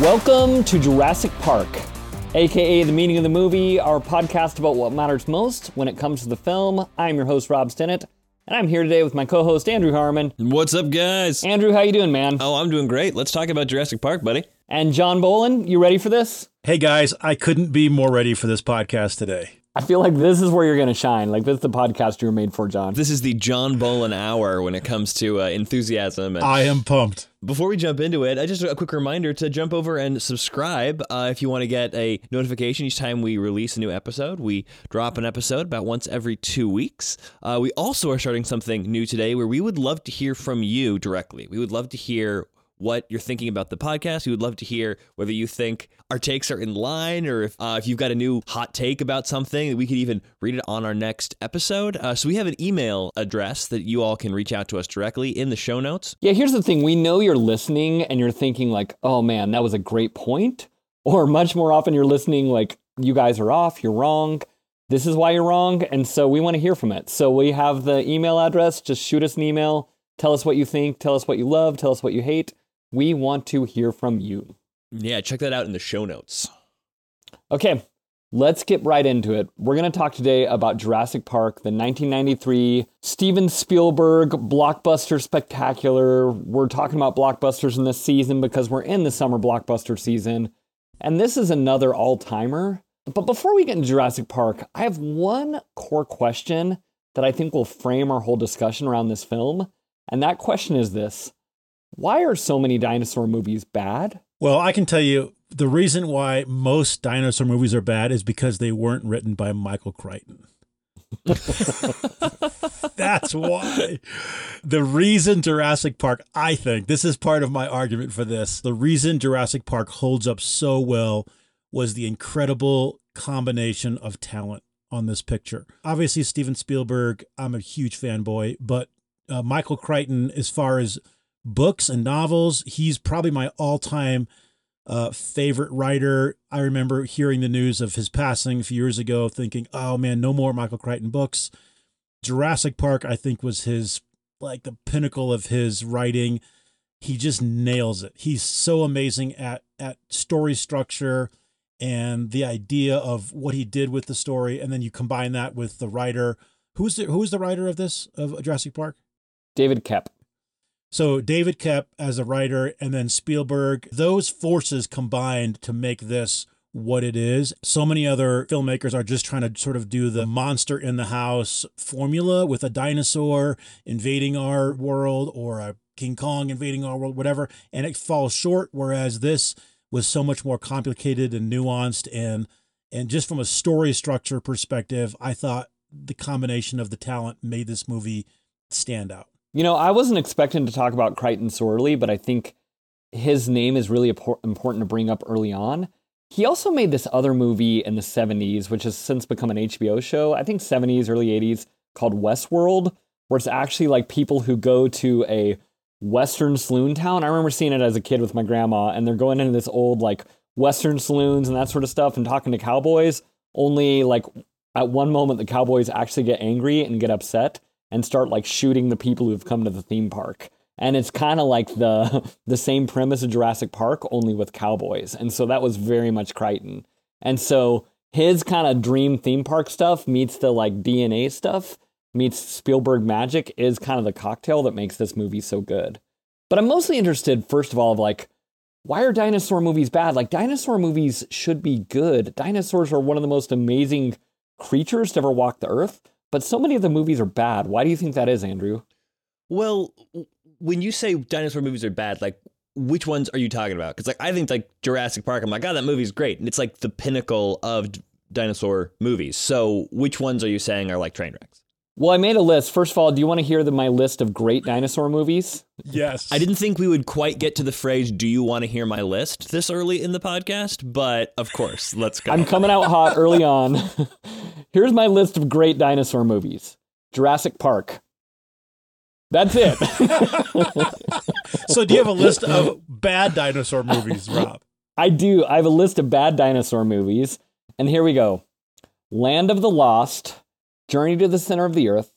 Welcome to Jurassic Park, aka The Meaning of the Movie, our podcast about what matters most when it comes to the film. I'm your host, Rob Stinnett, and I'm here today with my co-host, Andrew Harmon. What's up, guys? Andrew, how you doing, man? Oh, I'm doing great. Let's talk about Jurassic Park, buddy. And John Bolin, you ready for this? Hey guys, I couldn't be more ready for this podcast today. I feel like this is where you're going to shine. Like, this is the podcast you were made for, John. This is the John Bolin hour when it comes to uh, enthusiasm. And I am pumped. Before we jump into it, I just a quick reminder to jump over and subscribe uh, if you want to get a notification each time we release a new episode. We drop an episode about once every two weeks. Uh, we also are starting something new today where we would love to hear from you directly. We would love to hear what you're thinking about the podcast. We would love to hear whether you think our takes are in line or if, uh, if you've got a new hot take about something. We could even read it on our next episode. Uh, so we have an email address that you all can reach out to us directly in the show notes. Yeah, here's the thing. We know you're listening and you're thinking like, "Oh man, that was a great point." Or much more often you're listening like, "You guys are off, you're wrong. This is why you're wrong." And so we want to hear from it. So we have the email address. Just shoot us an email. Tell us what you think, tell us what you love, tell us what you hate. We want to hear from you. Yeah, check that out in the show notes. Okay, let's get right into it. We're going to talk today about Jurassic Park, the 1993 Steven Spielberg blockbuster spectacular. We're talking about blockbusters in this season because we're in the summer blockbuster season. And this is another all timer. But before we get into Jurassic Park, I have one core question that I think will frame our whole discussion around this film. And that question is this Why are so many dinosaur movies bad? Well, I can tell you the reason why most dinosaur movies are bad is because they weren't written by Michael Crichton. That's why. The reason Jurassic Park, I think, this is part of my argument for this. The reason Jurassic Park holds up so well was the incredible combination of talent on this picture. Obviously, Steven Spielberg, I'm a huge fanboy, but uh, Michael Crichton, as far as books and novels, he's probably my all time uh, favorite writer. I remember hearing the news of his passing a few years ago, thinking, oh man, no more Michael Crichton books. Jurassic Park, I think, was his like the pinnacle of his writing. He just nails it. He's so amazing at at story structure and the idea of what he did with the story, and then you combine that with the writer. Who's the who's the writer of this of Jurassic Park? David Koepp. So David Koepp as a writer, and then Spielberg. Those forces combined to make this what it is. So many other filmmakers are just trying to sort of do the monster in the house formula with a dinosaur invading our world or a King Kong invading our world, whatever, and it falls short. Whereas this was so much more complicated and nuanced, and and just from a story structure perspective, I thought the combination of the talent made this movie stand out. You know, I wasn't expecting to talk about Crichton so early, but I think his name is really important to bring up early on. He also made this other movie in the 70s, which has since become an HBO show, I think 70s, early 80s, called Westworld, where it's actually like people who go to a Western saloon town. I remember seeing it as a kid with my grandma, and they're going into this old, like, Western saloons and that sort of stuff and talking to cowboys. Only, like, at one moment, the cowboys actually get angry and get upset and start like shooting the people who've come to the theme park. And it's kind of like the the same premise of Jurassic Park, only with cowboys. And so that was very much Crichton. And so his kind of dream theme park stuff meets the like DNA stuff, meets Spielberg magic is kind of the cocktail that makes this movie so good. But I'm mostly interested, first of all, of like, why are dinosaur movies bad? Like, dinosaur movies should be good. Dinosaurs are one of the most amazing creatures to ever walk the earth. But so many of the movies are bad. Why do you think that is, Andrew? Well, when you say dinosaur movies are bad, like which ones are you talking about? Because like I think like Jurassic Park, I'm like, God, that movie's great, and it's like the pinnacle of dinosaur movies. So which ones are you saying are like train wrecks? Well, I made a list. First of all, do you want to hear the, my list of great dinosaur movies? Yes. I didn't think we would quite get to the phrase "Do you want to hear my list?" this early in the podcast, but of course, let's go. I'm coming out hot early on. Here's my list of great dinosaur movies: Jurassic Park. That's it. so, do you have a list of bad dinosaur movies, Rob? I do. I have a list of bad dinosaur movies, and here we go: Land of the Lost. Journey to the Center of the Earth,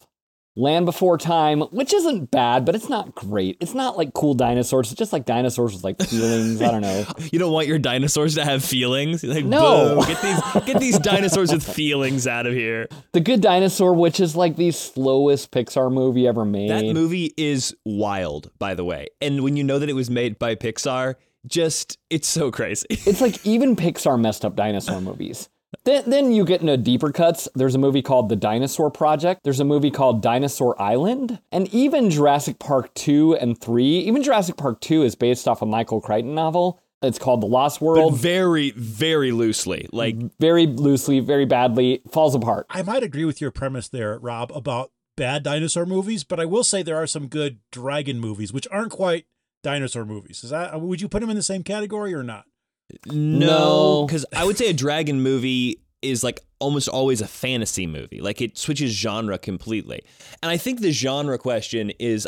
Land Before Time, which isn't bad, but it's not great. It's not like cool dinosaurs. It's just like dinosaurs with like feelings. I don't know. You don't want your dinosaurs to have feelings? Like, No. get these get these dinosaurs with feelings out of here. The Good Dinosaur, which is like the slowest Pixar movie ever made. That movie is wild, by the way. And when you know that it was made by Pixar, just it's so crazy. it's like even Pixar messed up dinosaur movies. Then, then you get into deeper cuts. There's a movie called The Dinosaur Project. There's a movie called Dinosaur Island. And even Jurassic Park 2 and 3, even Jurassic Park 2 is based off a Michael Crichton novel. It's called The Lost But World. very, very loosely. Like very loosely, very badly, falls apart. I might agree with your premise there, Rob, about bad dinosaur movies, but I will say there are some good dragon movies which aren't quite dinosaur movies. Is that would you put them in the same category or not? No, No. because I would say a dragon movie is like almost always a fantasy movie. Like it switches genre completely. And I think the genre question is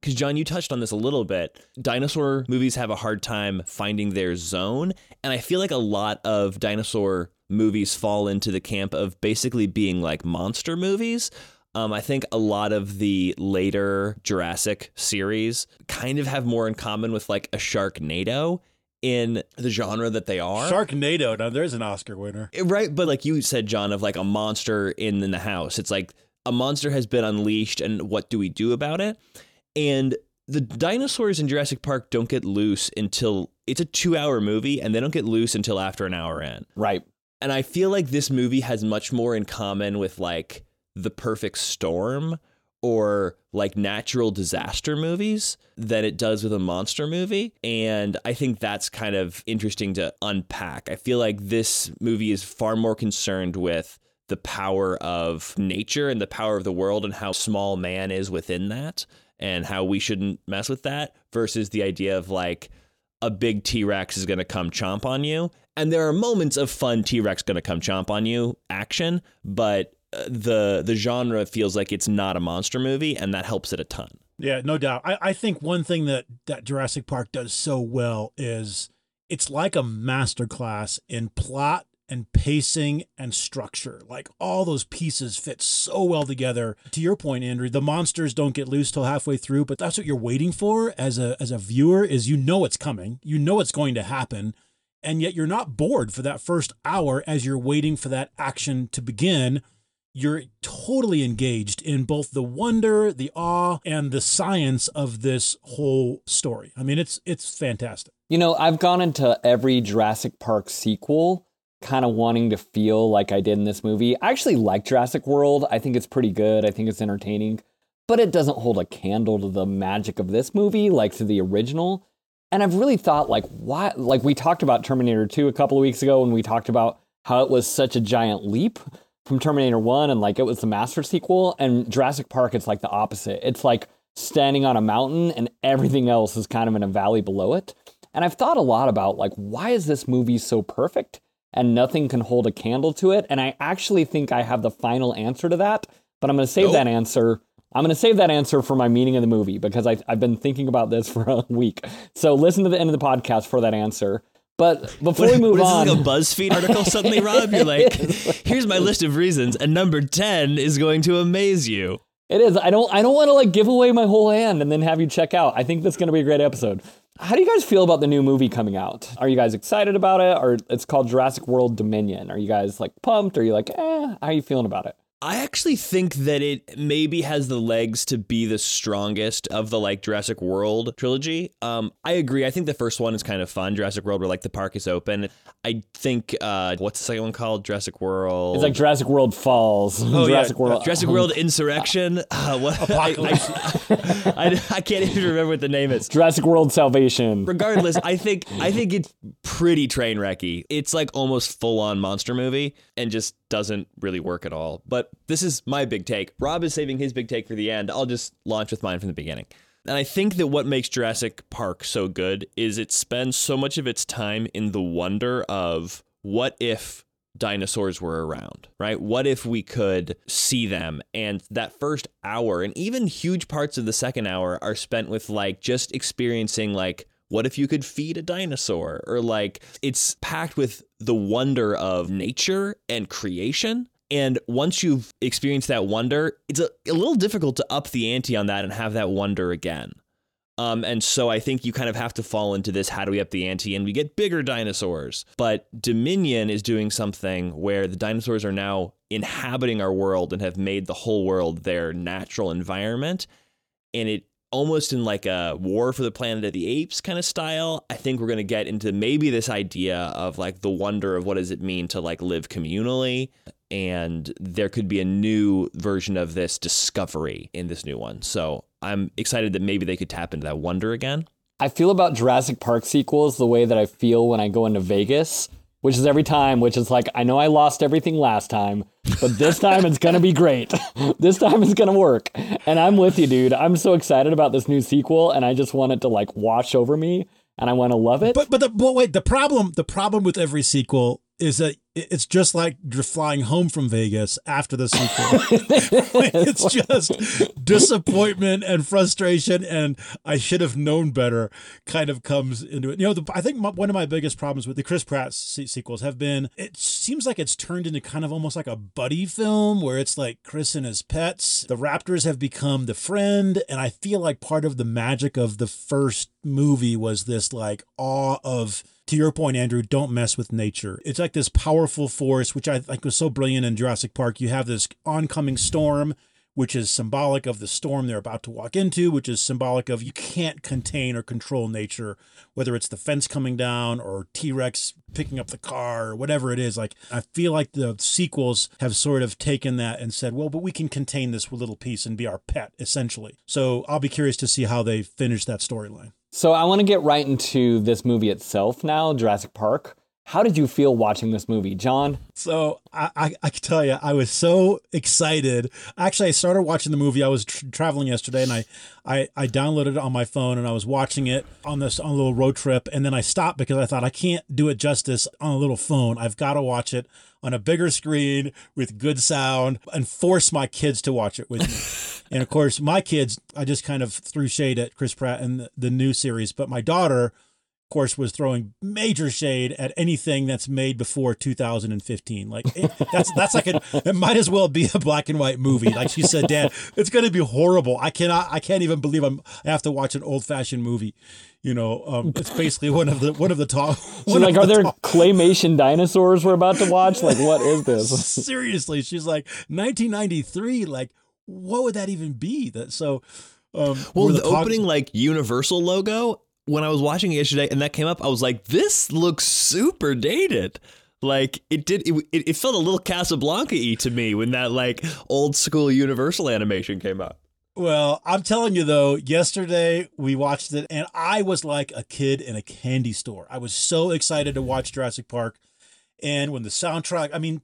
because John, you touched on this a little bit. Dinosaur movies have a hard time finding their zone, and I feel like a lot of dinosaur movies fall into the camp of basically being like monster movies. Um, I think a lot of the later Jurassic series kind of have more in common with like a Sharknado in the genre that they are. Sharknado. Now there's an Oscar winner. Eh, right, but like you said, John, of like a monster in, in the house. It's like a monster has been unleashed, and what do we do about it? And the dinosaurs in Jurassic Park don't get loose until it's a two hour movie, and they don't get loose until after an hour in. Right. And I feel like this movie has much more in common with like The Perfect Storm or like natural disaster movies than it does with a monster movie. And I think that's kind of interesting to unpack. I feel like this movie is far more concerned with the power of nature and the power of the world and how small man is within that and how we shouldn't mess with that versus the idea of like a big T Rex is going to come chomp on you. And there are moments of fun T Rex going to come chomp on you action, but the the genre feels like it's not a monster movie, and that helps it a ton. Yeah, no doubt. I, I think one thing that, that Jurassic Park does so well is it's like a masterclass in plot and pacing and structure. Like all those pieces fit so well together. To your point, Andrew, the monsters don't get loose till halfway through, but that's what you're waiting for as a as a viewer is you know it's coming. You know it's going to happen. And yet you're not bored for that first hour as you're waiting for that action to begin you're totally engaged in both the wonder, the awe, and the science of this whole story. I mean, it's it's fantastic. You know, I've gone into every Jurassic Park sequel kind of wanting to feel like I did in this movie. I actually like Jurassic World. I think it's pretty good. I think it's entertaining, but it doesn't hold a candle to the magic of this movie like to the original. And I've really thought like why like we talked about Terminator 2 a couple of weeks ago when we talked about how it was such a giant leap from Terminator 1 and like it was the master sequel and Jurassic Park it's like the opposite. It's like standing on a mountain and everything else is kind of in a valley below it. And I've thought a lot about like why is this movie so perfect and nothing can hold a candle to it? And I actually think I have the final answer to that, but I'm going to save Oh. that answer. I'm going to save that answer for my meaning of the movie because I, I've been thinking about this for a week. So listen to the end of the podcast for that answer. But before we move What is on, this like a BuzzFeed article suddenly, Rob? You're like, here's my list of reasons, and number ten is going to amaze you. It is. I don't. I don't want to like give away my whole hand and then have you check out. I think that's going to be a great episode. How do you guys feel about the new movie coming out? Are you guys excited about it? Or it's called Jurassic World Dominion. Are you guys like pumped? Or are you like, eh? How are you feeling about it? I actually think that it maybe has the legs to be the strongest of the like Jurassic World trilogy. Um, I agree. I think the first one is kind of fun. Jurassic World, where like the park is open. I think uh, what's the second one called? Jurassic World. It's like Jurassic World Falls. Oh, Jurassic yeah. World. Jurassic World Insurrection. Uh, what? Apocalypse. I, I, I can't even remember what the name is. Jurassic World Salvation. Regardless, I think I think it's pretty train wrecky. It's like almost full on monster movie and just doesn't really work at all. But this is my big take. Rob is saving his big take for the end. I'll just launch with mine from the beginning. And I think that what makes Jurassic Park so good is it spends so much of its time in the wonder of what if dinosaurs were around, right? What if we could see them? And that first hour and even huge parts of the second hour are spent with like just experiencing like what if you could feed a dinosaur? Or like it's packed with the wonder of nature and creation. And once you've experienced that wonder, it's a, a little difficult to up the ante on that and have that wonder again. Um, and so I think you kind of have to fall into this how do we up the ante? And we get bigger dinosaurs. But Dominion is doing something where the dinosaurs are now inhabiting our world and have made the whole world their natural environment. And it almost in like a war for the planet of the apes kind of style i think we're going to get into maybe this idea of like the wonder of what does it mean to like live communally. And there could be a new version of this discovery in this new one. So i'm excited that maybe they could tap into that wonder again. I feel about Jurassic Park sequels the way that I feel when I go into Vegas, which is every time, which is like, I know I lost everything last time, but this time it's going to be great. this time it's going to work. And I'm with you, dude. I'm so excited about this new sequel, and I just want it to like wash over me, and I want to love it. But but the but wait, the problem the problem with every sequel is that it's just like you're flying home from Vegas after the sequel. it's just disappointment and frustration, and I should have known better. Kind of comes into it. You know, the, I think my, one of my biggest problems with the Chris Pratt se- sequels have been it seems like it's turned into kind of almost like a buddy film where it's like Chris and his pets. The Raptors have become the friend, and I feel like part of the magic of the first movie was this like awe of to your point, Andrew, don't mess with nature. It's like this powerful force, which I think was so brilliant in Jurassic Park. You have this oncoming storm, which is symbolic of the storm they're about to walk into, which is symbolic of you can't contain or control nature, whether it's the fence coming down or T Rex picking up the car or whatever it is. Like, I feel like the sequels have sort of taken that and said, well, but we can contain this little piece and be our pet, essentially. So I'll be curious to see how they finish that storyline. So I want to get right into this movie itself now, Jurassic Park. How did you feel watching this movie, John? So I, I, I can tell you, I was so excited. Actually, I started watching the movie. I was tr- traveling yesterday, and I, I, I downloaded it on my phone, and I was watching it on this on a little road trip. And then I stopped because I thought I can't do it justice on a little phone. I've got to watch it on a bigger screen with good sound and force my kids to watch it with me. and of course, my kids, I just kind of threw shade at Chris Pratt and the, the new series, but my daughter course, was throwing major shade at anything that's made before 2015. Like it, that's that's like a, it might as well be a black and white movie. Like she said, Dad, it's going to be horrible. I cannot, I can't even believe I'm I have to watch an old fashioned movie. You know, um, it's basically one of the one of the top. She's like, are the there top. claymation dinosaurs we're about to watch? Like, what is this? Seriously, she's like 1993. Like, what would that even be? That so. Um, well, the, the opening like Universal logo when I was watching it yesterday and that came up, I was like, this looks super dated. Like it did, it, it felt a little Casablanca y to me when that like old school Universal animation came out. Well, I'm telling you though, yesterday we watched it and I was like a kid in a candy store. I was so excited to watch Jurassic Park. And when the soundtrack, I mean,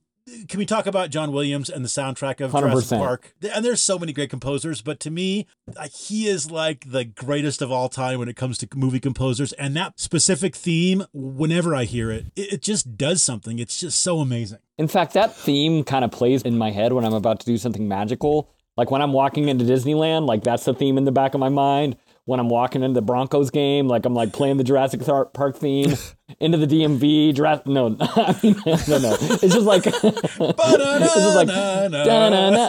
can we talk about John Williams and the soundtrack of 100%. Jurassic Park? And there's so many great composers, but to me, he is like the greatest of all time when it comes to movie composers. And that specific theme, whenever I hear it, it just does something. It's just so amazing. In fact, that theme kind of plays in my head when I'm about to do something magical. Like when I'm walking into Disneyland, like that's the theme in the back of my mind when I'm walking into the Broncos game, like I'm like playing the Jurassic Park theme into the DMV. Jurassic, no, I mean, no, no. It's just like, it's just like,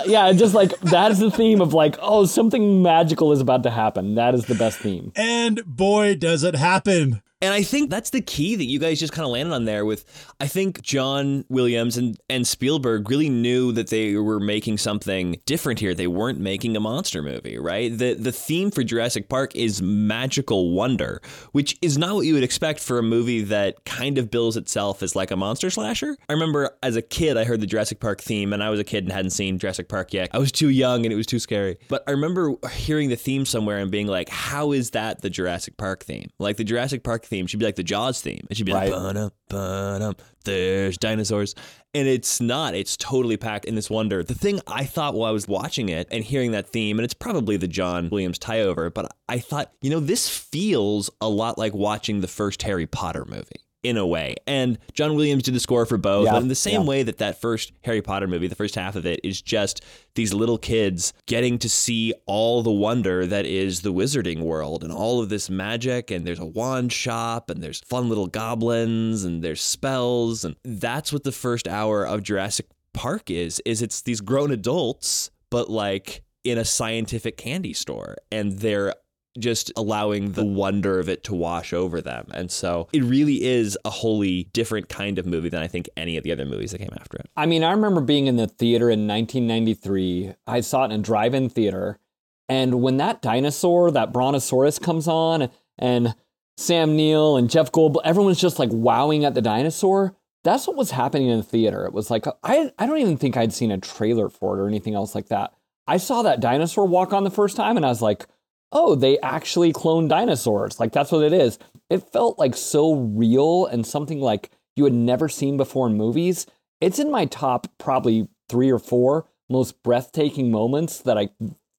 yeah, just like that is the theme of like, oh, something magical is about to happen. That is the best theme. And boy, does it happen. And I think that's the key that you guys just kind of landed on there with I think John Williams and, and Spielberg really knew that they were making something different here. They weren't making a monster movie, right? The the theme for Jurassic Park is magical wonder, which is not what you would expect for a movie that kind of bills itself as like a monster slasher. I remember as a kid I heard the Jurassic Park theme and I was a kid and hadn't seen Jurassic Park yet. I was too young and it was too scary. But I remember hearing the theme somewhere and being like, how is that the Jurassic Park theme? Like the Jurassic Park theme should be like the Jaws theme. It should be right. like, ba-dum, ba-dum, there's dinosaurs. And it's not. It's totally packed in this wonder. The thing I thought while I was watching it and hearing that theme, and it's probably the John Williams tie over, but I thought, you know, this feels a lot like watching the first Harry Potter movie in a way. And John Williams did the score for both. Yeah, but in the same yeah. way that that first Harry Potter movie, the first half of it, is just these little kids getting to see all the wonder that is the wizarding world and all of this magic. And there's a wand shop and there's fun little goblins and there's spells. And that's what the first hour of Jurassic park is is it's these grown adults, but like in a scientific candy store, and they're just allowing the wonder of it to wash over them. And so it really is a wholly different kind of movie than I think any of the other movies that came after it. I mean, I remember being in the theater in 1993. I saw it in a drive-in theater, and when that dinosaur, that Brontosaurus, comes on, and Sam Neill and Jeff Goldblum, everyone's just like wowing at the dinosaur. That's what was happening in the theater. It was like I I don't even think I'd seen a trailer for it or anything else like that. I saw that dinosaur walk on the first time, and I was like, oh, they actually clone dinosaurs. Like that's what it is. It felt like so real and something like you had never seen before in movies. It's in my top probably three or four most breathtaking moments that I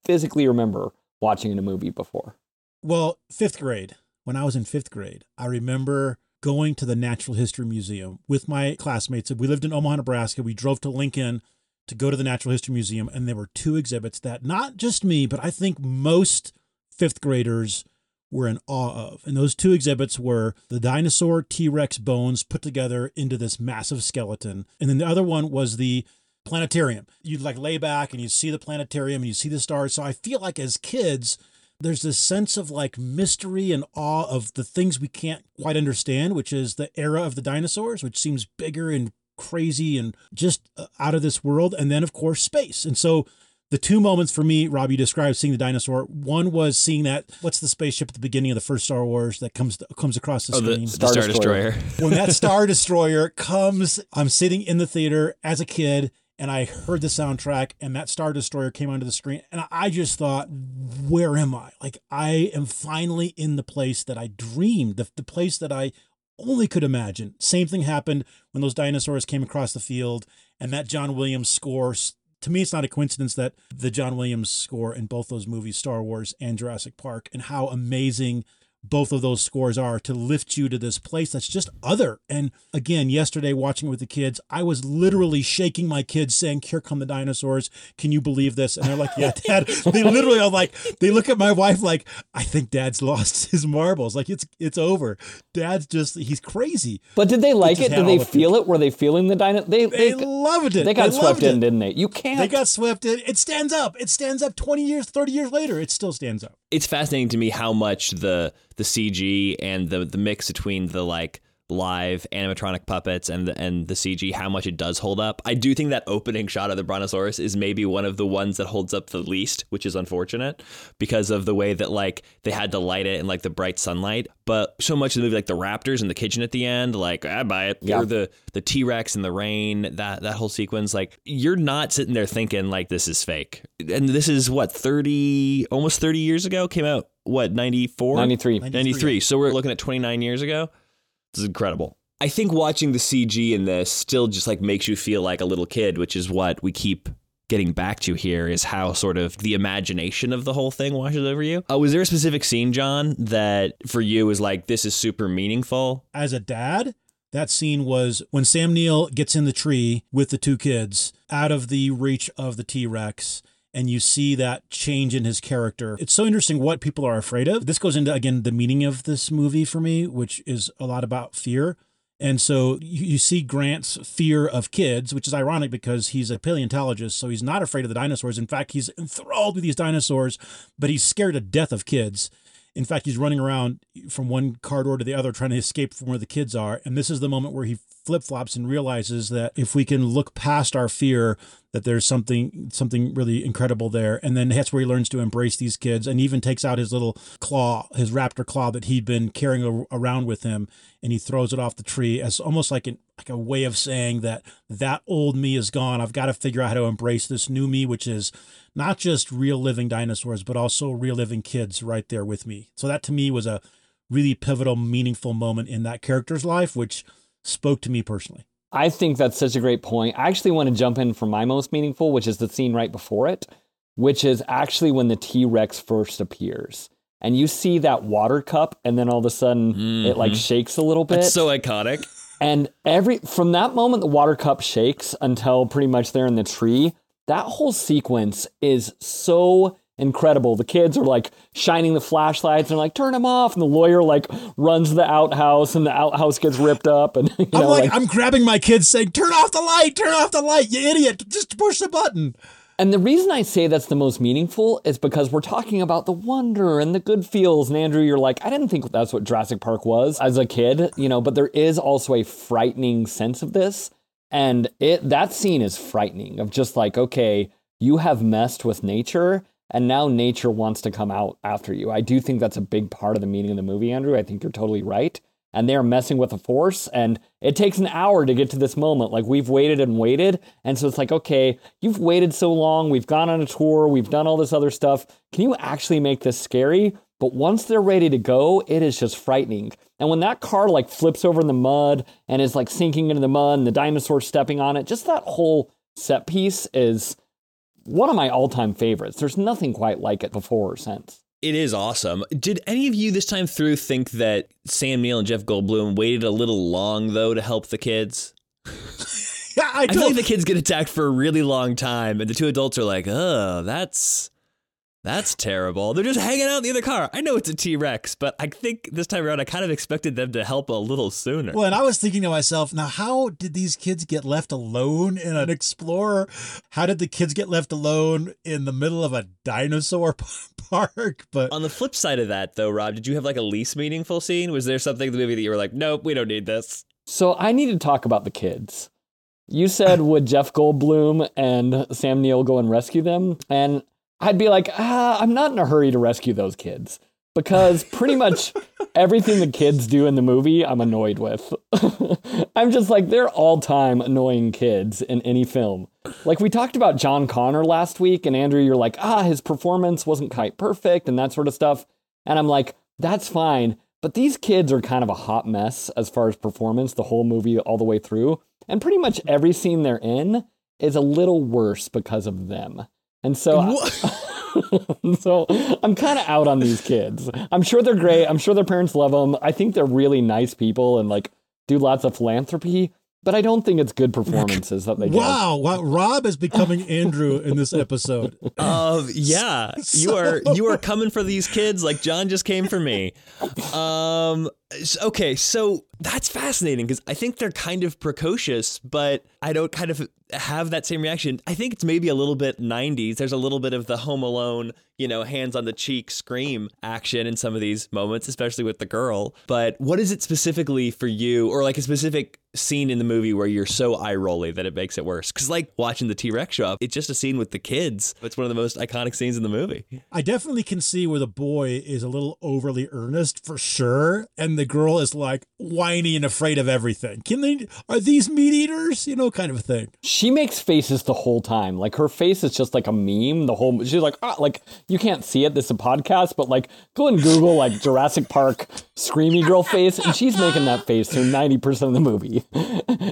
physically remember watching in a movie before. Well, fifth grade, when I was in fifth grade, I remember going to the Natural History Museum with my classmates. We lived in Omaha, Nebraska. We drove to Lincoln to go to the Natural History Museum, and there were two exhibits that not just me, but I think most fifth graders were in awe of. And those two exhibits were the dinosaur T Rex bones put together into this massive skeleton. And then the other one was the planetarium. You'd like lay back and you see the planetarium and you see the stars. So I feel like as kids, there's this sense of like mystery and awe of the things we can't quite understand, which is the era of the dinosaurs, which seems bigger and crazy and just uh, out of this world. And then, of course, space. And so the two moments for me, Rob, you described seeing the dinosaur. One was seeing that what's the spaceship at the beginning of the first Star Wars that comes comes across the oh, screen. The, the Star, Star Destroyer. Destroyer. when that Star Destroyer comes, I'm sitting in the theater as a kid and I heard the soundtrack and that Star Destroyer came onto the screen and I just thought, where am I? Like I am finally in the place that I dreamed, the, the place that I only could imagine. Same thing happened when those dinosaurs came across the field and that John Williams score to me, it's not a coincidence that the John Williams score in both those movies, Star Wars and Jurassic Park, and how amazing both of those scores are to lift you to this place that's just other. And again, yesterday watching with the kids, I was literally shaking my kids saying, Here come the dinosaurs. Can you believe this? And they're like, Yeah, dad. they literally are like, they look at my wife like, I think dad's lost his marbles. Like it's it's over. Dad's just he's crazy. But did they like it? Did they feel it? Were they feeling the dino? They, they, they loved it. They got they swept in, it. didn't they? You can't. They got swept in. It stands up. It stands up 20 years, 30 years later. It still stands up. It's fascinating to me how much the the CG and the the mix between the like live animatronic puppets and the, and the CG, how much it does hold up. I do think that opening shot of the Brontosaurus is maybe one of the ones that holds up the least, which is unfortunate because of the way that like they had to light it in like the bright sunlight. But so much of the movie, like the raptors in the kitchen at the end, like I buy it. Yeah. Or the the T Rex in the rain, that that whole sequence, like you're not sitting there thinking like this is fake. And this is what thirty, almost thirty years ago, came out. What 94? 93. 93. 93. So we're looking at 29 years ago. This is incredible. I think watching the CG in this still just like makes you feel like a little kid, which is what we keep getting back to here is how sort of the imagination of the whole thing washes over you. Uh, was there a specific scene, John, that for you was like, this is super meaningful? As a dad, that scene was when Sam Neill gets in the tree with the two kids out of the reach of the T Rex and you see that change in his character. It's so interesting what people are afraid of. This goes into, again, the meaning of this movie for me, which is a lot about fear. And so you, see Grant's fear of kids, which is ironic because he's a paleontologist, so he's not afraid of the dinosaurs. In fact, he's enthralled with these dinosaurs, but he's scared to death of kids. In fact, he's running around from one corridor to the other trying to escape from where the kids are. And this is the moment where he flip flops and realizes that if we can look past our fear, that there's something something really incredible there. And then that's where he learns to embrace these kids and even takes out his little claw, his raptor claw that he'd been carrying around with him, and he throws it off the tree as almost like an like a way of saying that that old me is gone. I've got to figure out how to embrace this new me, which is not just real living dinosaurs, but also real living kids right there with me. So that to me was a really pivotal, meaningful moment in that character's life, which spoke to me personally. I think that's such a great point. I actually want to jump in for my most meaningful, which is the scene right before it, which is actually when the T Rex first appears. And you see that water cup, and then all of a sudden mm-hmm. it like mm-hmm. shakes a little bit. It's so iconic. And every from that moment the water cup shakes until pretty much they're in the tree. That whole sequence is so incredible. The kids are like shining the flashlights and like turn them off, and the lawyer like runs the outhouse, and the outhouse gets ripped up, and you know, I'm like, I'm grabbing my kids, saying, "Turn off the light! Turn off the light! You idiot! Just push the button." And the reason I say that's the most meaningful is because we're talking about the wonder and the good feels. And Andrew, you're like, I didn't think that's what Jurassic Park was as a kid, you know, but there is also a frightening sense of this. And it that scene is frightening of just like, okay, you have messed with nature and now nature wants to come out after you. I do think that's a big part of the meaning of the movie, Andrew. I think you're totally right. And they're messing with the force and it takes an hour to get to this moment. Like we've waited and waited and so it's like okay you've waited so long we've gone on a tour we've done all this other stuff. Can you actually make this scary? But once they're ready to go it is just frightening. And when that car like flips over in the mud and is like sinking into the mud and the dinosaur stepping on it just that whole set piece is one of my all-time favorites there's nothing quite like it before or since it is awesome. Did any of you this time through think that Sam Neill and Jeff Goldblum waited a little long though to help the kids? yeah, I, I feel like the kids get attacked for a really long time, and the two adults are like, "Oh, that's that's terrible. They're just hanging out in the other car. I know it's a T Rex, but I think this time around I kind of expected them to help a little sooner. Well, and I was thinking to myself, now how did these kids get left alone in an Explorer? How did the kids get left alone in the middle of a dinosaur park? But on the flip side of that, though, Rob, did you have like a least meaningful scene? Was there something in the movie that you were like, nope, we don't need this? So I need to talk about the kids. You said, would Jeff Goldblum and Sam Neill go and rescue them? And I'd be like, ah, I'm not in a hurry to rescue those kids because pretty much everything the kids do in the movie, I'm annoyed with. I'm just like, they're all time annoying kids in any film. Like, we talked about John Connor last week, and Andrew, you're like, ah, his performance wasn't quite perfect and that sort of stuff. And I'm like, that's fine. But these kids are kind of a hot mess as far as performance, the whole movie all the way through. And pretty much every scene they're in is a little worse because of them. And so, so I'm kind of out on these kids. I'm sure they're great. I'm sure their parents love them. I think they're really nice people and like do lots of philanthropy. But I don't think it's good performances that they wow, give. Wow, Rob is becoming Andrew in this episode. Uh, yeah, so... you are you are coming for these kids like John just came for me. Um, okay, so that's fascinating because I think they're kind of precocious, but I don't kind of have that same reaction. I think it's maybe a little bit 90s. There's a little bit of the Home Alone, you know, hands on the cheek scream action in some of these moments, especially with the girl. But what is it specifically for you, or like a specific scene in the movie where you're so eye rolly that it makes it worse? Because like watching the T Rex show up, it's just a scene with the kids. It's one of the most iconic scenes in the movie. I definitely can see where the boy is a little overly earnest for sure, and the girl is like whiny and afraid of everything. Can they? Are these meat eaters? You know, kind of thing she makes faces the whole time. Like her face is just like a meme. The whole she's like, ah, like you can't see it. This is a podcast, but like go and Google like Jurassic Park screamy girl face, and she's making that face through ninety percent of the movie.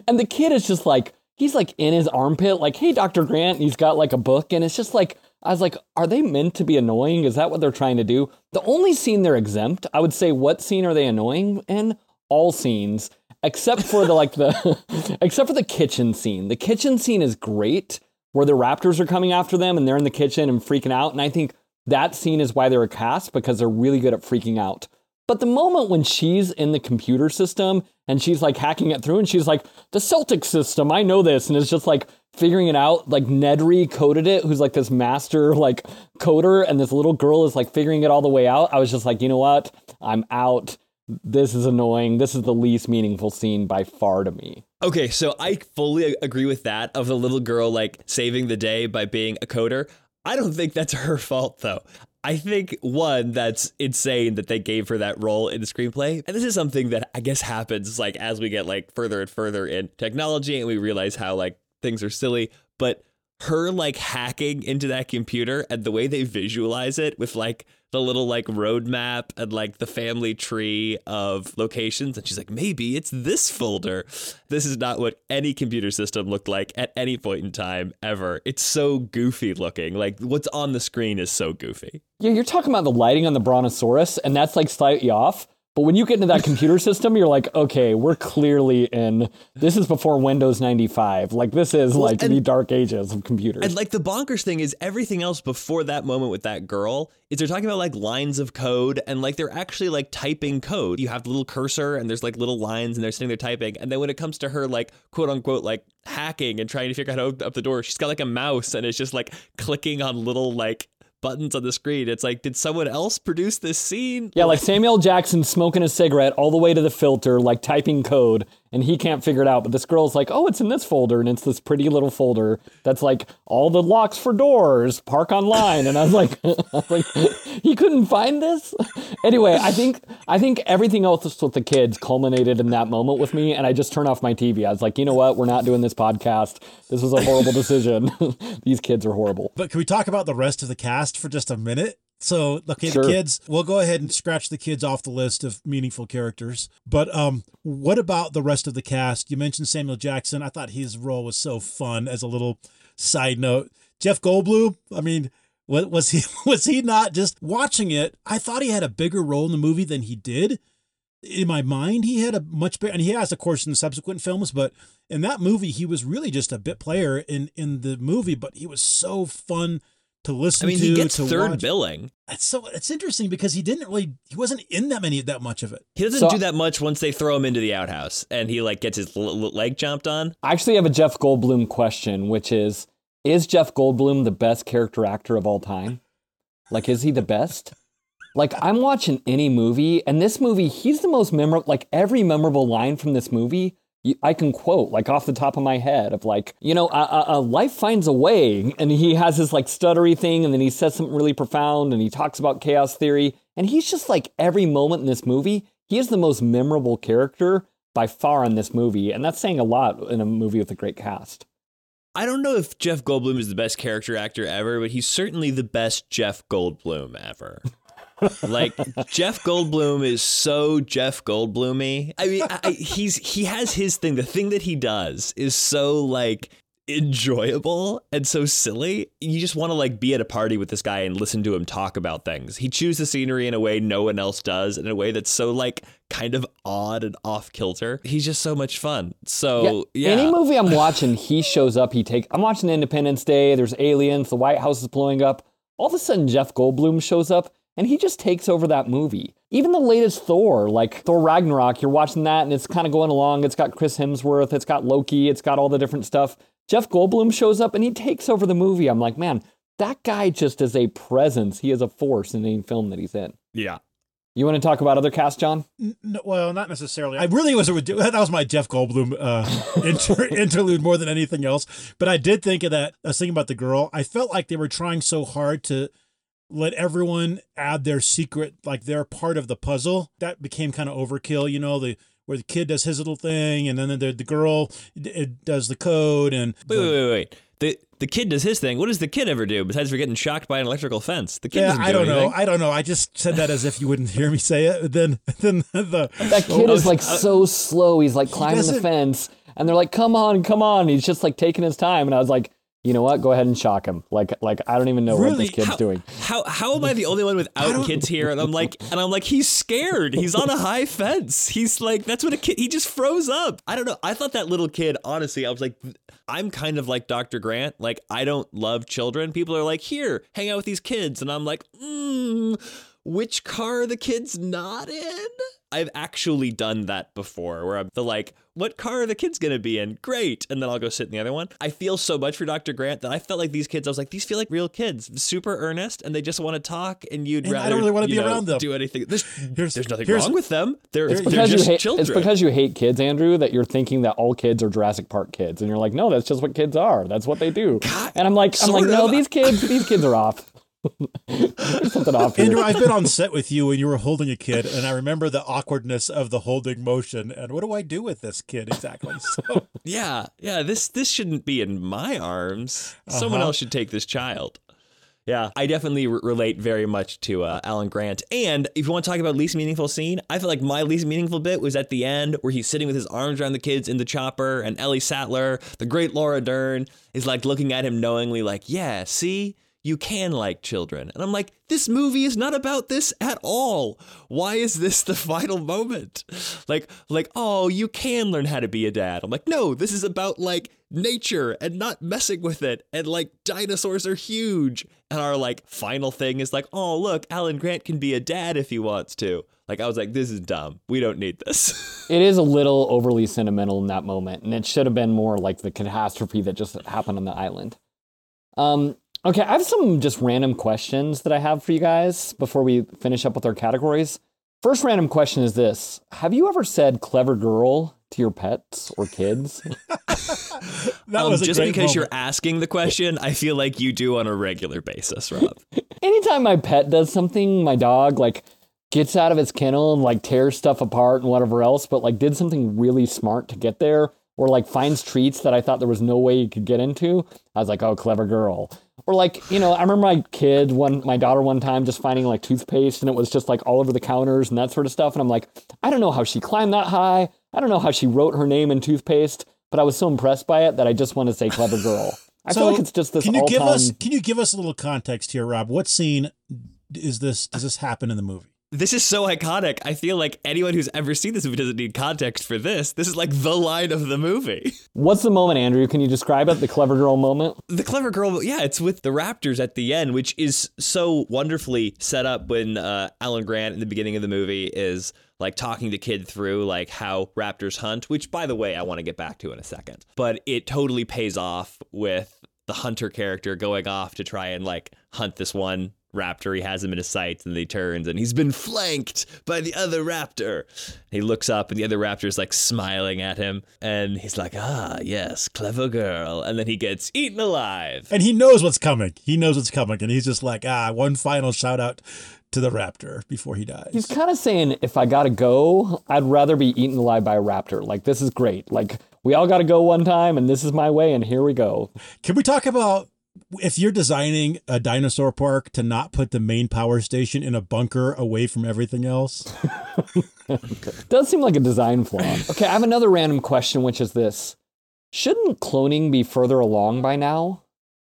and the kid is just like he's like in his armpit, like, hey, Doctor Grant. And he's got like a book, and it's just like I was like, are they meant to be annoying? Is that what they're trying to do? The only scene they're exempt, I would say, what scene are they annoying in? All scenes except for the like the except for the kitchen scene. The kitchen scene is great where the raptors are coming after them and they're in the kitchen and freaking out and I think that scene is why they're a cast because they're really good at freaking out. But the moment when she's in the computer system and she's like hacking it through and she's like, the Celtic system, I know this, and it's just like figuring it out, like Nedry coded it, who's like this master like coder, and this little girl is like figuring it all the way out. I was just like, you know what? I'm out this is annoying. This is the least meaningful scene by far to me. Okay, so I fully agree with that of the little girl like saving the day by being a coder. I don't think that's her fault though. I think one that's insane that they gave her that role in the screenplay. And this is something that I guess happens like as we get like further and further in technology and we realize how like things are silly, but her like hacking into that computer and the way they visualize it with like the little like roadmap and like the family tree of locations. And she's like, maybe it's this folder. This is not what any computer system looked like at any point in time ever. It's so goofy looking. Like what's on the screen is so goofy. Yeah, you're talking about the lighting on the Brontosaurus, and that's like slightly off. But when you get into that computer system, you're like, okay, we're clearly in. This is before Windows 95. Like this is like and- the dark ages of computers. And like the bonkers thing is everything else before that moment with that girl is they're talking about like lines of code and like they're actually like typing code. You have the little cursor and there's like little lines and they're sitting there typing. And then when it comes to her like quote unquote like hacking and trying to figure out how to open up the door, she's got like a mouse and it's just like clicking on little like buttons on the screen. It's like, did someone else produce this scene? yeah, like Samuel Jackson smoking a cigarette all the way to the filter, like typing code, and he can't figure it out. But this girl's like, oh, it's in this folder, and it's this pretty little folder that's like all the locks for doors, park online. And I was like, I like he couldn't find this. anyway, I think I think everything else with the kids culminated in that moment with me, and I just turned off my TV. I was like, you know what? We're not doing this podcast. This was a horrible decision. These kids are horrible. But can we talk about the rest of the cast for just a minute? So, okay, Sure. the kids, we'll go ahead and scratch the kids off the list of meaningful characters. But um, what about the rest of the cast? You mentioned Samuel Jackson. I thought his role was so fun as a little side note. Jeff Goldblum, I mean, what was he was he not just watching it? I thought he had a bigger role in the movie than he did. In my mind, he had a much bigger, and he has, of course, in the subsequent films. But in that movie, he was really just a bit player in in the movie. But he was so fun to listen. I listen mean, to. he gets third watch. billing. It's so it's interesting because he didn't really he wasn't in that many that much of it. He doesn't So- do that much once they throw him into the outhouse and he like gets his l- l- leg jumped on. I actually have a Jeff Goldblum question, which is Is Jeff Goldblum the best character actor of all time? Like, is he the best? Like, I'm watching any movie, and this movie, he's the most memorable. Like, every memorable line from this movie, you- I can quote, like, off the top of my head, of like, you know, a, life finds a way. And he has this, like, stuttery thing, and then he says something really profound, and he talks about chaos theory. And he's just like, every moment in this movie, he is the most memorable character by far in this movie, and that's saying a lot in a movie with a great cast. I don't know if Jeff Goldblum is the best character actor ever, but he's certainly the best Jeff Goldblum ever. like Jeff Goldblum is so Jeff Goldblumy. I mean, I, I- he's he has his thing. The thing that he does is so like enjoyable and so silly. You just want to like be at a party with this guy and listen to him talk about things. He chews the scenery in a way no one else does, in a way that's so like kind of odd and off kilter. He's just so much fun. So yeah, Any movie I'm watching, he shows up. He take. I'm watching Independence Day. There's aliens. The White House is blowing up. All of a sudden, Jeff Goldblum shows up, and he just takes over that movie. Even the latest Thor, like Thor Ragnarok, you're watching that, and it's kind of going along. It's got Chris Hemsworth. It's got Loki. It's got all the different stuff. Jeff Goldblum shows up, and he takes over the movie. I'm like, man, that guy just is a presence. He is a force in any film that he's in. yeah. You want to talk about other cast, John? No, well, not necessarily. I really was a ridiculous that was my Jeff Goldblum uh, inter- interlude more than anything else. But I did think of that. I was thinking about the girl. I felt like they were trying so hard to let everyone add their secret, like they're part of the puzzle. That became kind of overkill. You know, the where the kid does his little thing, and then the the girl d- does the code, and Wait, the- wait, wait, wait. The the kid does his thing. What does the kid ever do besides for getting shocked by an electrical fence? The kid Yeah, doesn't do I don't anything. know. I don't know. I just said that as if you wouldn't hear me say it. Then, then the That kid I is like I- so slow. He's like climbing the fence, and they're like, "Come on, come on!" He's just like taking his time, and I was like, "You know what? Go ahead and shock him." Like, like I don't even know what this kid's how, doing. How how am I the only one without kids here? And I'm like, and I'm like, he's scared. He's on a high fence. He's like, that's what a kid. He just froze up. I don't know. I thought that little kid. Honestly, I was like, I'm kind of like Dr. Grant. Like, I don't love children. People are like, here, hang out with these kids, and I'm like, mm, which car are the kids not in? I've actually done that before where I'm the like, what car are the kids gonna be in? Great. And then I'll go sit in the other one. I feel so much for Dr. Grant that I felt like these kids, I was like, these feel like real kids, super earnest, and they just want to talk, and you'd And I rather don't really wanna be know, around them. do anything. There's, Here's- there's nothing wrong with them. They're, It's It's they're because you just hate. children. It's because you hate kids, Andrew. That you're thinking that all kids are Jurassic Park kids, and you're like, no, that's just what kids are. That's what they do. and I'm like, I'm like, no, these kids, these kids are off. There's something off here. Andrew, I've been on set with you when you were holding a kid, and I remember the awkwardness of the holding motion. And what do I do with this kid exactly? So, Yeah, yeah. This this shouldn't be in my arms. Someone Uh-huh. else should take this child. Yeah, I definitely re- relate very much to uh, Alan Grant. And if you want to talk about least meaningful scene, I feel like my least meaningful bit was at the end where he's sitting with his arms around the kids in the chopper, and Ellie Sattler, the great Laura Dern, is like looking at him knowingly, like, "Yeah, see, you can like children. And I'm like, this movie is not about this at all. Why is this the final moment? Like, like, oh, you can learn how to be a dad. I'm like, no, this is about like nature and not messing with it. And like dinosaurs are huge. And our like final thing is like, oh, look, Alan Grant can be a dad if he wants to. Like I was like, this is dumb. We don't need this. it is a little overly sentimental in that moment, and it should have been more like the catastrophe that just happened on the island. Um, okay, I have some just random questions that I have for you guys before we finish up with our categories. First random question is this: Have you ever said "clever girl" to your pets or kids? that um, was just because moment. you're asking the question, I feel like you do on a regular basis, Rob. Anytime my pet does something, my dog like gets out of its kennel and like tears stuff apart and whatever else, but like did something really smart to get there, or like finds treats that I thought there was no way you could get into. I was like, oh, clever girl. Or like, you know, I remember my kid, one my daughter one time just finding like toothpaste and it was just like all over the counters and that sort of stuff. And I'm like, I don't know how she climbed that high. I don't know how she wrote her name in toothpaste, but I was so impressed by it that I just want to say clever girl. I so feel like it's just this can you give all-time- us can you give us a little context here, Rob? What scene is this does this happen in the movie? This is so iconic. I feel like anyone who's ever seen this movie doesn't need context for this. This is like the line of the movie. What's the moment, Andrew? Can you describe it? The clever girl moment? The clever girl, yeah, it's with the Raptors at the end, which is so wonderfully set up when uh, Alan Grant in the beginning of the movie is like talking the kid through like how raptors hunt, which by the way, I want to get back to in a second. But it totally pays off with the hunter character going off to try and like hunt this one raptor. He has him in his sights and he turns and he's been flanked by the other raptor. He looks up and the other raptor is like smiling at him and he's like, ah, yes, clever girl. And then he gets eaten alive. And he knows what's coming. He knows what's coming, and he's just like, ah, one final shout out to the raptor before he dies. He's kind of saying, if I gotta go, I'd rather be eaten alive by a raptor. Like, this is great. Like, we all gotta go one time, and this is my way, and here we go. Can we talk about if you're designing a dinosaur park to not put the main power station in a bunker away from everything else? Does seem like a design flaw. Okay, I have another random question, which is this Shouldn't cloning be further along by now?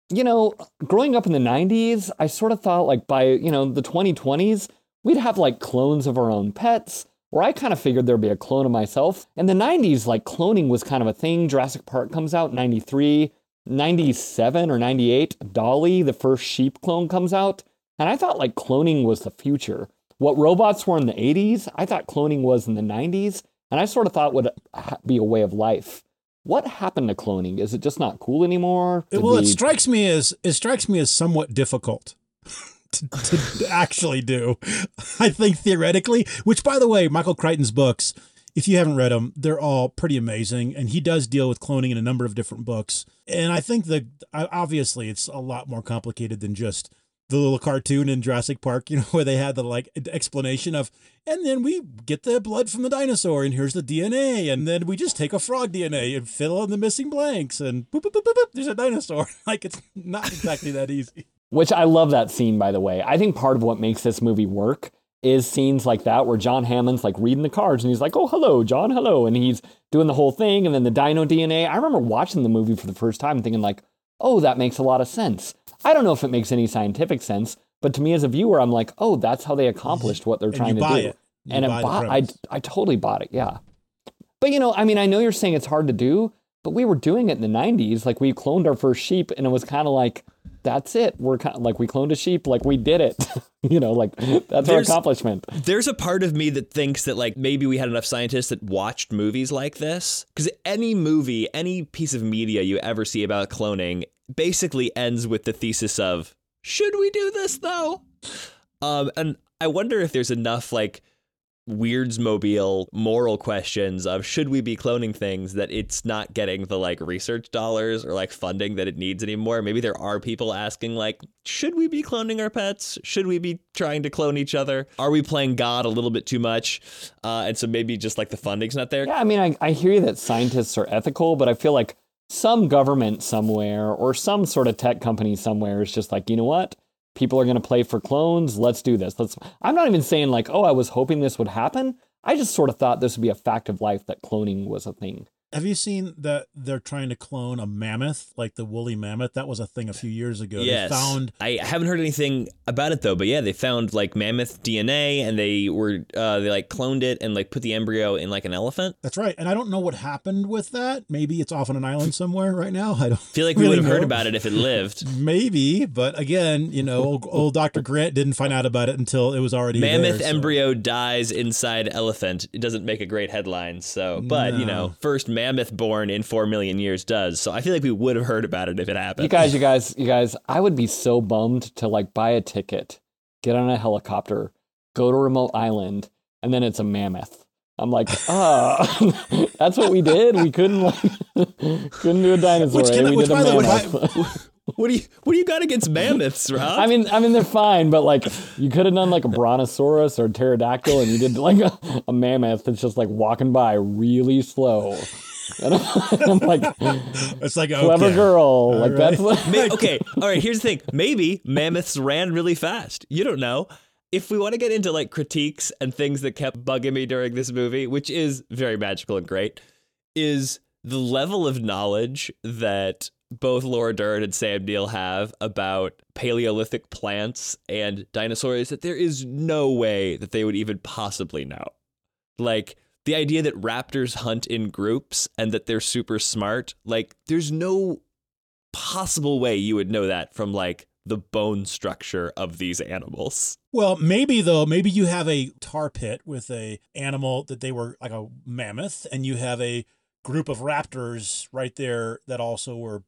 You know, growing up in the 90s, I sort of thought like by, you know, the 2020s, we'd have like clones of our own pets, where I kind of figured there'd be a clone of myself. In the 90s, like cloning was kind of a thing. Jurassic Park comes out 93, 97 or 98, Dolly, the first sheep clone, comes out. And I thought like cloning was the future. What robots were in the 80s, I thought cloning was in the 90s, and I sort of thought would be a way of life. What happened to cloning? Is it just not cool anymore? Did well, it we- strikes me as it strikes me as somewhat difficult to, to actually do. I think theoretically, which by the way, Michael Crichton's books, if you haven't read them, they're all pretty amazing, and he does deal with cloning in a number of different books. And I think that obviously it's a lot more complicated than just the little cartoon in Jurassic Park, you know, where they had the like explanation of, and then we get the blood from the dinosaur, and here's the DNA, and then we just take a frog DNA and fill in the missing blanks, and boop, boop, boop, boop, boop, there's a dinosaur. like it's not exactly that easy. Which I love that scene, by the way. I think part of what makes this movie work is scenes like that where John Hammond's like reading the cards and he's like, oh, hello, John, hello. And he's doing the whole thing. And then the dino DNA. I remember watching the movie for the first time thinking, like, oh, that makes a lot of sense. I don't know if it makes any scientific sense, but to me as a viewer, I'm like, oh, that's how they accomplished what they're And trying to do. it. And buy the bought, I. I totally bought it, yeah. But you know, I mean, I know you're saying it's hard to do, but we were doing it in the 90s. Like we cloned our first sheep, and it was kind of like, that's it. We're kind of like we cloned a sheep, like we did it. you know, like that's our accomplishment. There's a part of me that thinks that like maybe we had enough scientists that watched movies like this because any movie, any piece of media you ever see about cloning basically ends with the thesis of should we do this though? Um, and I wonder if there's enough like Weirds Mobile moral questions of should we be cloning things that it's not getting the like research dollars or like funding that it needs anymore. Maybe there are people asking like, should we be cloning our pets? Should we be trying to clone each other? Are we playing God a little bit too much? Uh, and so maybe just like the funding's not there. Yeah, I mean, I, I hear that scientists are ethical, but I feel like some government somewhere or some sort of tech company somewhere is just like, you know what? People are going to play for clones. Let's do this. Let's. I'm not even saying like, oh, I was hoping this would happen. I just sort of thought this would be a fact of life that cloning was a thing. Have you seen that they're trying to clone a mammoth, like the woolly mammoth? That was a thing a few years ago. Yes. They found I haven't heard anything about it though, but yeah, they found like mammoth DNA and they were uh, they like cloned it and like put the embryo in like an elephant. that's right, and I don't know what happened with that. Maybe it's off on an island somewhere right now. I don't feel like we really would have heard about it if it lived. Maybe, but again, you know, old, old Dr. Grant didn't find out about it until it was already Mammoth there, so- embryo dies inside elephant. It doesn't make a great headline. So, but you know, first mammoth born in four million years does. So I feel like we would have heard about it if it happened. You guys, you guys, you guys, I would be so bummed to like buy a ticket, get on a helicopter, go to a remote island, and then it's a mammoth. I'm like, ah, that's what we did. We couldn't like couldn't do a dinosaur. Which eh? can- we which did a by the way, mammoth. What do you what do you got against mammoths, Rob? I mean, I mean they're fine, but like you could have done like a brontosaurus or pterodactyl, and you did like a, a mammoth that's just like walking by really slow. And I'm, I'm like, It's like clever okay. girl. like right. that's what. May- okay, all right. Here's the thing. Maybe mammoths ran really fast. You don't know. If we want to get into like critiques and things that kept bugging me during this movie, which is very magical and great, is the level of knowledge that both Laura Dern and Sam Neill have about Paleolithic plants and dinosaurs that there is no way that they would even possibly know. Like the idea that raptors hunt in groups and that they're super smart, like there's no possible way you would know that from like the bone structure of these animals. Well, maybe though, maybe you have a tar pit with a animal that they were like a mammoth, and you have a group of raptors right there that also were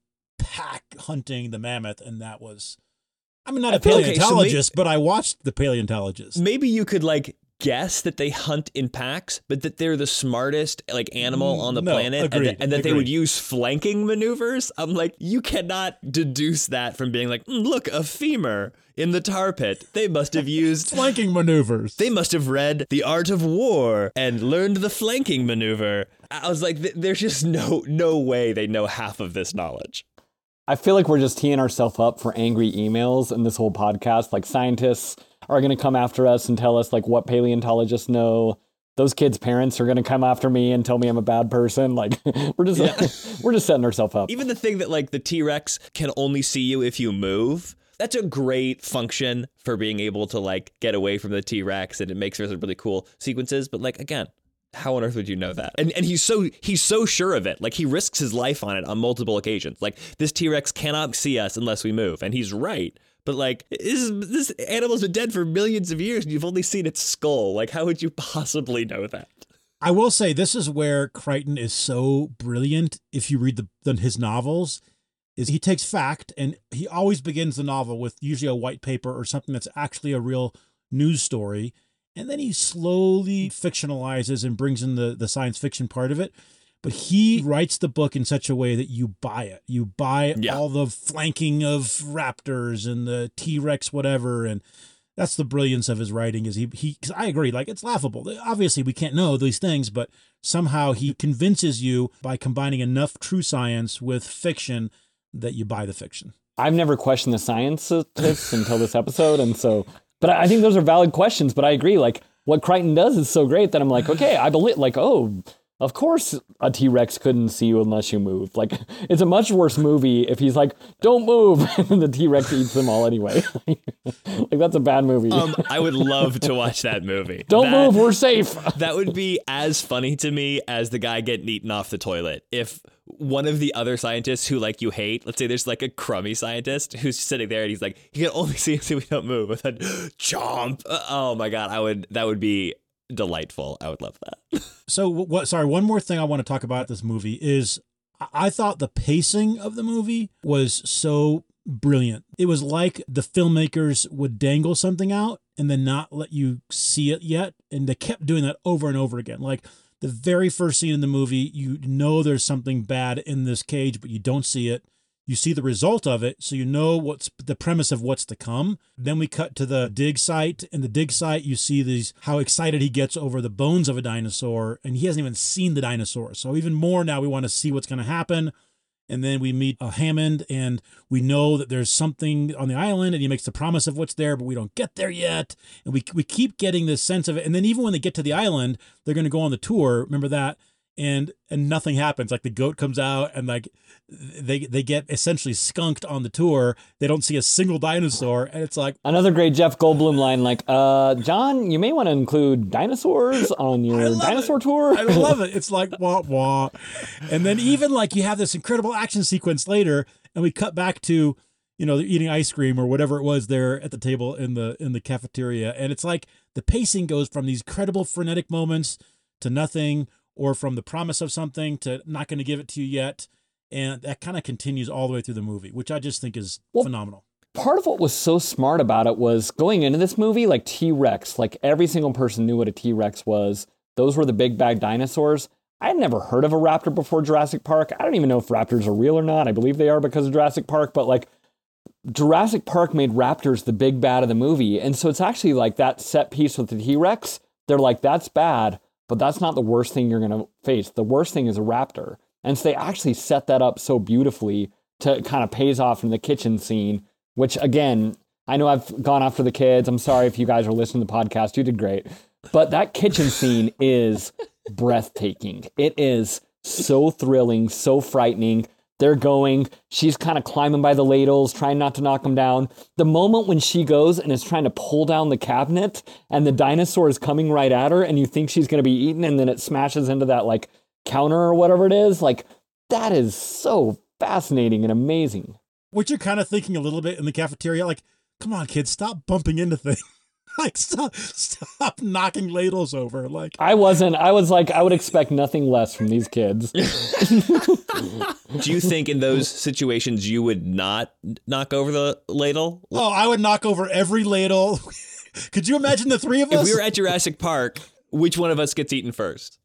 pack hunting the mammoth, and that was. I'm not a feel- okay, so may- paleontologist, but I watched the paleontologist. Maybe you could like guess that they hunt in packs, but that they're the smartest like animal on the No, planet, and, agreed, that, and that they would use flanking maneuvers. I'm like, you cannot deduce that from being like, "Mm, look, a femur in the tar pit. They must have used Flanking maneuvers. They must have read The Art of War and learned the flanking maneuver. I was like, th- there's just no no way they know half of this knowledge. I feel like we're just teeing ourselves up for angry emails in this whole podcast. Like scientists are going to come after us and tell us like what paleontologists know. Those kids' parents are going to come after me and tell me I'm a bad person. Like we're just we're just setting ourselves up. Even the thing that like the T Rex can only see you if you move. That's a great function for being able to like get away from the T Rex, and it makes for some really cool sequences. But like again, how on earth would you know that? And and he's so he's so sure of it. Like he risks his life on it on multiple occasions. Like this T Rex cannot see us unless we move, and he's right. But like this this animal's been dead for millions of years, and you've only seen its skull. Like how would you possibly know that? I will say this is where Crichton is so brilliant. If you read the, the his novels, is he takes fact and he always begins the novel with usually a white paper or something that's actually a real news story, and then he slowly fictionalizes and brings in the the science fiction part of it. But he writes the book in such a way that you buy it. You buy Yeah. all the flanking of raptors and the T Rex, whatever, and that's the brilliance of his writing is he he cause I agree like it's laughable obviously we can't know these things but somehow he convinces you by combining enough true science with fiction that you buy the fiction I've never questioned the scientists until this episode, and so. But I think those are valid questions. But I agree. Like what Crichton does is so great that I'm like, okay, I believe. Like, oh, of course a T Rex couldn't see you unless you moved. Like it's a much worse movie if he's like, don't move, and the T Rex eats them all anyway. like that's a bad movie. Um, I would love to watch that movie. don't That- move, we're safe. That would be as funny to me as the guy getting eaten off the toilet. If one of the other scientists who like you hate, let's say there's like a crummy scientist who's sitting there and he's like, he can only see us if we don't move, and then chomp. Uh, Oh my god, I would. That would be delightful. I would love that. so what sorry one more thing I want to talk about this movie is I- thought the pacing of the movie was so brilliant it was like the filmmakers would dangle something out and then not let you see it yet and they kept doing that over and over again like the very first scene in the movie, you know there's something bad in this cage, but you don't see it. You see the result of it, so you know what's the premise of what's to come. Then we cut to the dig site. and the dig site, you see these how excited he gets over the bones of a dinosaur, and he hasn't even seen the dinosaur. So even more now, we want to see what's going to happen. And then we meet uh, Hammond, and we know that there's something on the island, and he makes the promise of what's there, but we don't get there yet. And we we keep getting this sense of it. And then even when they get to the island, they're going to go on the tour. Remember that? And and nothing happens. Like the goat comes out and like they they get essentially skunked on the tour. They don't see a single dinosaur, and it's like Another great Jeff Goldblum line, like, uh, John, you may want to include dinosaurs on your dinosaur it. tour. I love it. It's like wah wah, and then even like you have this incredible action sequence later, and we cut back to you know they're eating ice cream or whatever it was there at the table in the in the cafeteria, and it's like the pacing goes from these credible frenetic moments to nothing, or from the promise of something to not going to give it to you yet, and that kind of continues all the way through the movie, which I just think is Well, phenomenal. part of what was so smart about it was going into this movie, like T Rex, like every single person knew what a T Rex was. Those were the big bad dinosaurs. I had never heard of a raptor before Jurassic Park. I don't even know if raptors are real or not. I believe they are because of Jurassic Park, but like Jurassic Park made raptors the big bad of the movie. And so it's actually like that set piece with the T Rex. They're like, that's bad, but that's not the worst thing you're going to face. The worst thing is a raptor. And so they actually set that up so beautifully to kind of pays off in the kitchen scene, which again, I know I've gone after the kids. I'm sorry if you guys are listening to the podcast. You did great. But that kitchen scene is breathtaking. It is so thrilling, so frightening. They're going, she's kind of climbing by the ladles, trying not to knock them down. The moment when she goes and is trying to pull down the cabinet and the dinosaur is coming right at her and you think she's going to be eaten and then it smashes into that like counter or whatever it is, like that is so fascinating and amazing. What you're kind of thinking a little bit in the cafeteria, like, come on, kids, stop bumping into things. like, stop, stop knocking ladles over. Like, I wasn't, I was like, I would expect nothing less from these kids. Do you think in those situations you would not knock over the ladle? oh, I would knock over every ladle. Could you imagine the three of If us? we were at Jurassic Park, which one of us gets eaten first?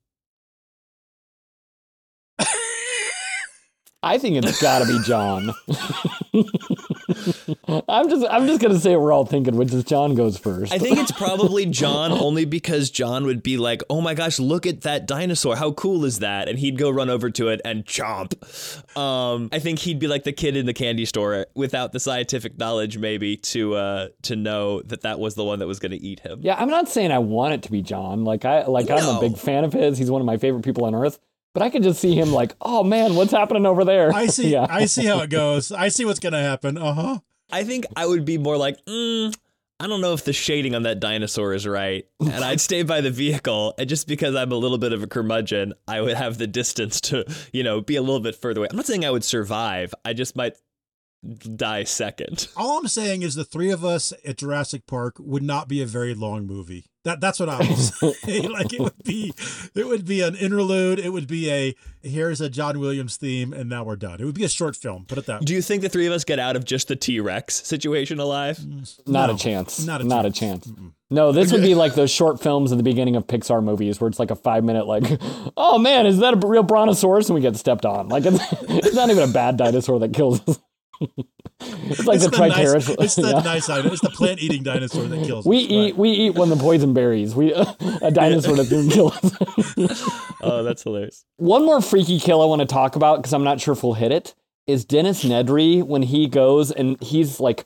I think it's got to be John. I'm just I'm just to say what we're all thinking, which is John goes first. I think it's probably John only because John would be like, "Oh my gosh, look at that dinosaur! How cool is that?" And he'd go run over to it and chomp. Um, I think he'd be like the kid in the candy store without the scientific knowledge, maybe to uh, to know that that was the one that was to eat him. yeah, I'm not saying I want it to be John. Like I like I'm a big fan of his. He's one of my favorite people on earth. But I could just see him like, "Oh man, what's happening over there?" I see. yeah. I see how it goes. I see what's gonna happen. Uh huh. I think I would be more like, mm, I don't know if the shading on that dinosaur is right. And I'd stay by the vehicle. And just because I'm a little bit of a curmudgeon, I would have the distance to, you know, be a little bit further away. I'm not saying I would survive. I just might die second. All I'm saying is the three of us at Jurassic Park would not be a very long movie. That that's what I was saying. like it would be, it would be an interlude. It would be a here's a John Williams theme, and now we're done. It would be a short film. Put it that. way. Do you think the three of us get out of just the T Rex situation alive? Mm, not No, a chance. not a not chance. a chance. No, this would be like those short films at the beginning of Pixar movies where it's like a five minute like, oh man, is that a real brontosaurus? And we get stepped on. Like it's, it's not even a bad dinosaur that kills us. It's like It's the the, nice, Triceratops. it's the Yeah. nice item. It's the plant eating dinosaur that kills. We us. eat Right. we eat one of the poison berries. We a dinosaur that didn't kill us. Oh, that's hilarious. One more freaky kill I want to talk about because I'm not sure if we'll hit it is Dennis Nedry when he goes and he's like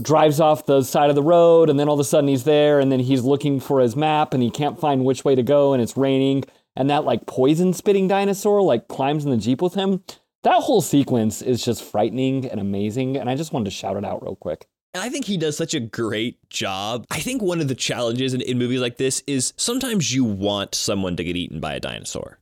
drives off the side of the road and then all of a sudden he's there and then he's looking for his map and he can't find which way to go and it's raining and that like poison spitting dinosaur like climbs in the jeep with him. That whole sequence is just frightening and amazing and I just wanted to shout it out real quick. And I think he does such a great job. I think one of the challenges in, in movies like this is sometimes you want someone to get eaten by a dinosaur.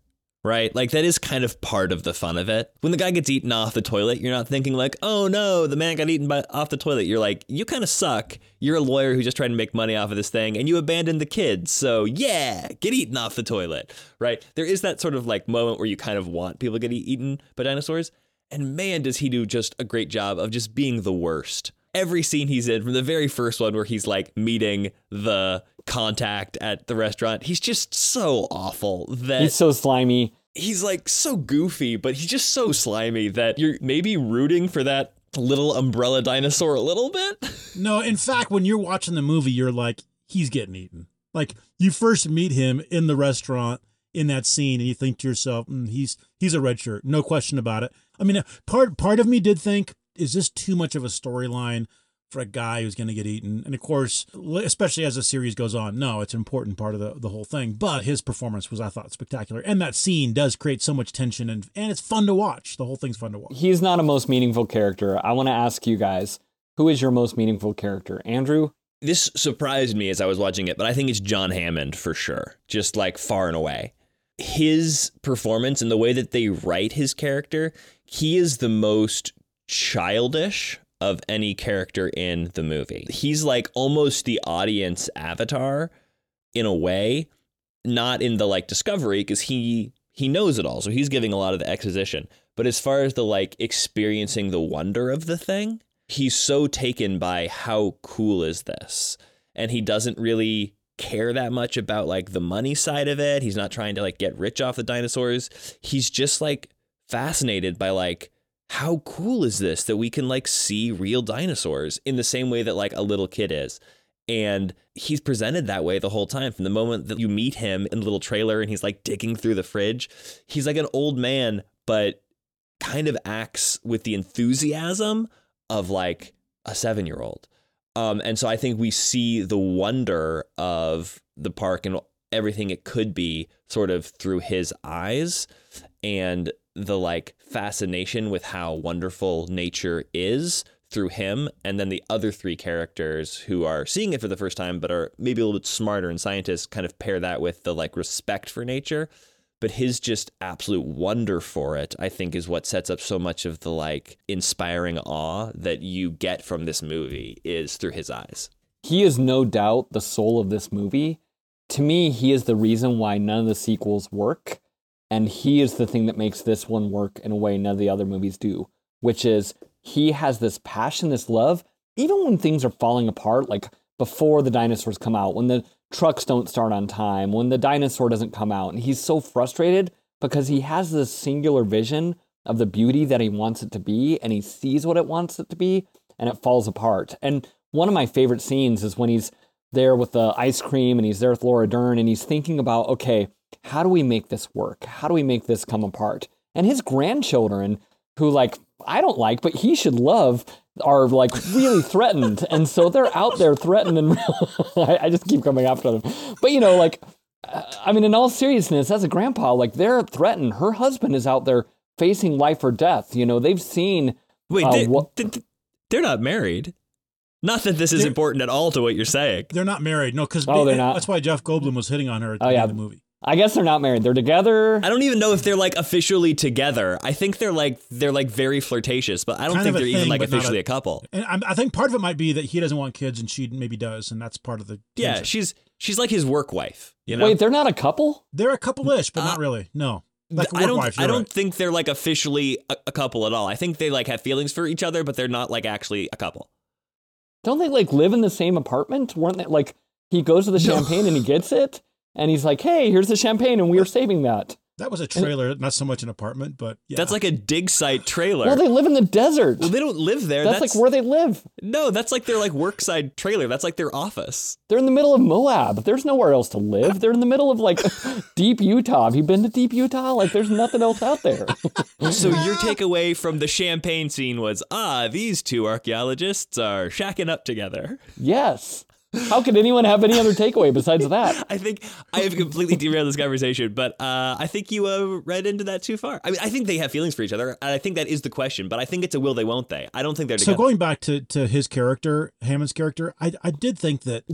Right? Like that is kind of part of the fun of it. When the guy gets eaten off the toilet, you're not thinking like, "Oh no, the man got eaten by off the toilet." You're like, "You kind of suck. You're a lawyer who's just trying to make money off of this thing and you abandoned the kids. So, yeah, get eaten off the toilet." Right? There is that sort of like moment where you kind of want people to get eaten by dinosaurs. And man, does he do just a great job of just being the worst every scene he's in, from the very first one where he's like meeting the contact at the restaurant, he's just so awful that He's so slimy. he's like so goofy, but he's just so slimy that you're maybe rooting for that little umbrella dinosaur a little bit. No, in fact, when you're watching the movie, you're like, he's getting eaten. Like you first meet him in the restaurant in that scene, and you think to yourself, mm, he's he's a red shirt, no question about it. I mean, part part of me did think, is this too much of a storyline for a guy who's going to get eaten. And of course, especially as the series goes on, no, it's an important part of the, the whole thing. But his performance was, I thought, spectacular. And that scene does create so much tension and, and it's fun to watch. The whole thing's fun to watch. He's not a most meaningful character. I want to ask you guys who is your most meaningful character? Andrew? This surprised me as I was watching it, but I think it's John Hammond for sure, just like far and away. His performance and the way that they write his character, he is the most childish of any character in the movie. He's like almost the audience avatar in a way, not in the like discovery because he he knows it all. So he's giving a lot of the exposition. But as far as the like experiencing the wonder of the thing, he's so taken by how cool is this? And he doesn't really care that much about like the money side of it. He's not trying to like get rich off the dinosaurs. He's just like fascinated by like how cool is this that we can like see real dinosaurs in the same way that like a little kid is. And he's presented that way the whole time from the moment that you meet him in the little trailer and he's like digging through the fridge. He's like an old man, but kind of acts with the enthusiasm of like a seven year old. Um, and so I think we see the wonder of the park and everything it could be sort of through his eyes and the like fascination with how wonderful nature is through him and then the other three characters who are seeing it for the first time but are maybe a little bit smarter and scientists kind of pair that with the like respect for nature. But his just absolute wonder for it i think is what sets up so much of the like inspiring awe that you get from this movie is through his eyes. He is no doubt the soul of this movie. To me he is the reason why none of the sequels work and he is the thing that makes this one work in a way none of the other movies do which is he has this passion this love even when things are falling apart like before the dinosaurs come out when the trucks don't start on time, when the dinosaur doesn't come out. And he's so frustrated because he has this singular vision of the beauty that he wants it to be and he sees what it wants it to be and it falls apart. And one of my favorite scenes is when he's there with the ice cream and he's there with Laura Dern and he's thinking about, okay, how do we make this work? How do we make this come apart? And his grandchildren, who like I don't like, but he should love, are like really threatened, and so they're out there threatened, and I, I just keep coming after them. But you know, like, I mean, in all seriousness, as a grandpa, like they're threatened. Her husband is out there facing life or death. You know, they've seen. Wait, uh, they, what, they're not married. Not that this is important at all to what you're saying. They're not married. No, because oh, they're not. That's why Jeff Goldblum was hitting on her at the oh, yeah. of the movie. I guess they're not married. They're together. I don't even know if they're like officially together. I think they're like they're like very flirtatious, but I don't kind think they're thing, even like officially a, a, couple. And I, I, think part of it might be that he doesn't want kids and she maybe does, and that's part of the. Yeah, she's she's like his work wife. You know? Wait, they're not a couple. They're a couple-ish, but uh, not really. No. Like I don't. Wife, I don't right. think they're like officially a, a couple at all. I think they like have feelings for each other, but they're not like actually a couple. Don't they like live in the same apartment? Weren't they like he goes to the champagne and he gets it? And he's like, "Hey, here's the champagne, and we are saving that." That was a trailer, and, not so much an apartment, but yeah. That's like a dig site trailer. Well, they live in the desert. Well, they don't live there. That's, that's, like where they live. No, that's like their like work side trailer. That's like their office. They're in the middle of Moab. There's nowhere else to live. They're in the middle of like deep Utah. Have you been to deep Utah? Like, there's nothing else out there. so your takeaway from the champagne scene was, ah, these two archaeologists are shacking up together. Yes. How could anyone have any other takeaway besides that? I think I have completely derailed this conversation, but uh, I think you uh, read into that too far. I mean, I think they have feelings for each other, and I think that is the question. But I think it's a will they, won't they? I don't think they're together. So going back to to his character, Hammond's character, I I did think that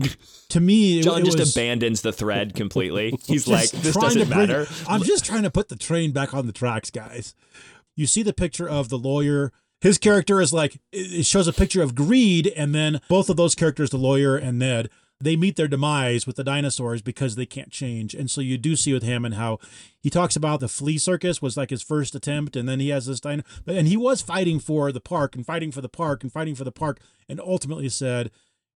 to me, John it just was, abandons the thread completely. He's like, this doesn't bring, matter. I'm just trying to put the train back on the tracks, guys. You see the picture of the lawyer his character is like it shows a picture of greed and then both of those characters the lawyer and ned they meet their demise with the dinosaurs because they can't change. And so you do see with Hammond how he talks about the flea circus was like his first attempt, and then he has this dino. But and he was fighting for the park and fighting for the park and fighting for the park, and ultimately said,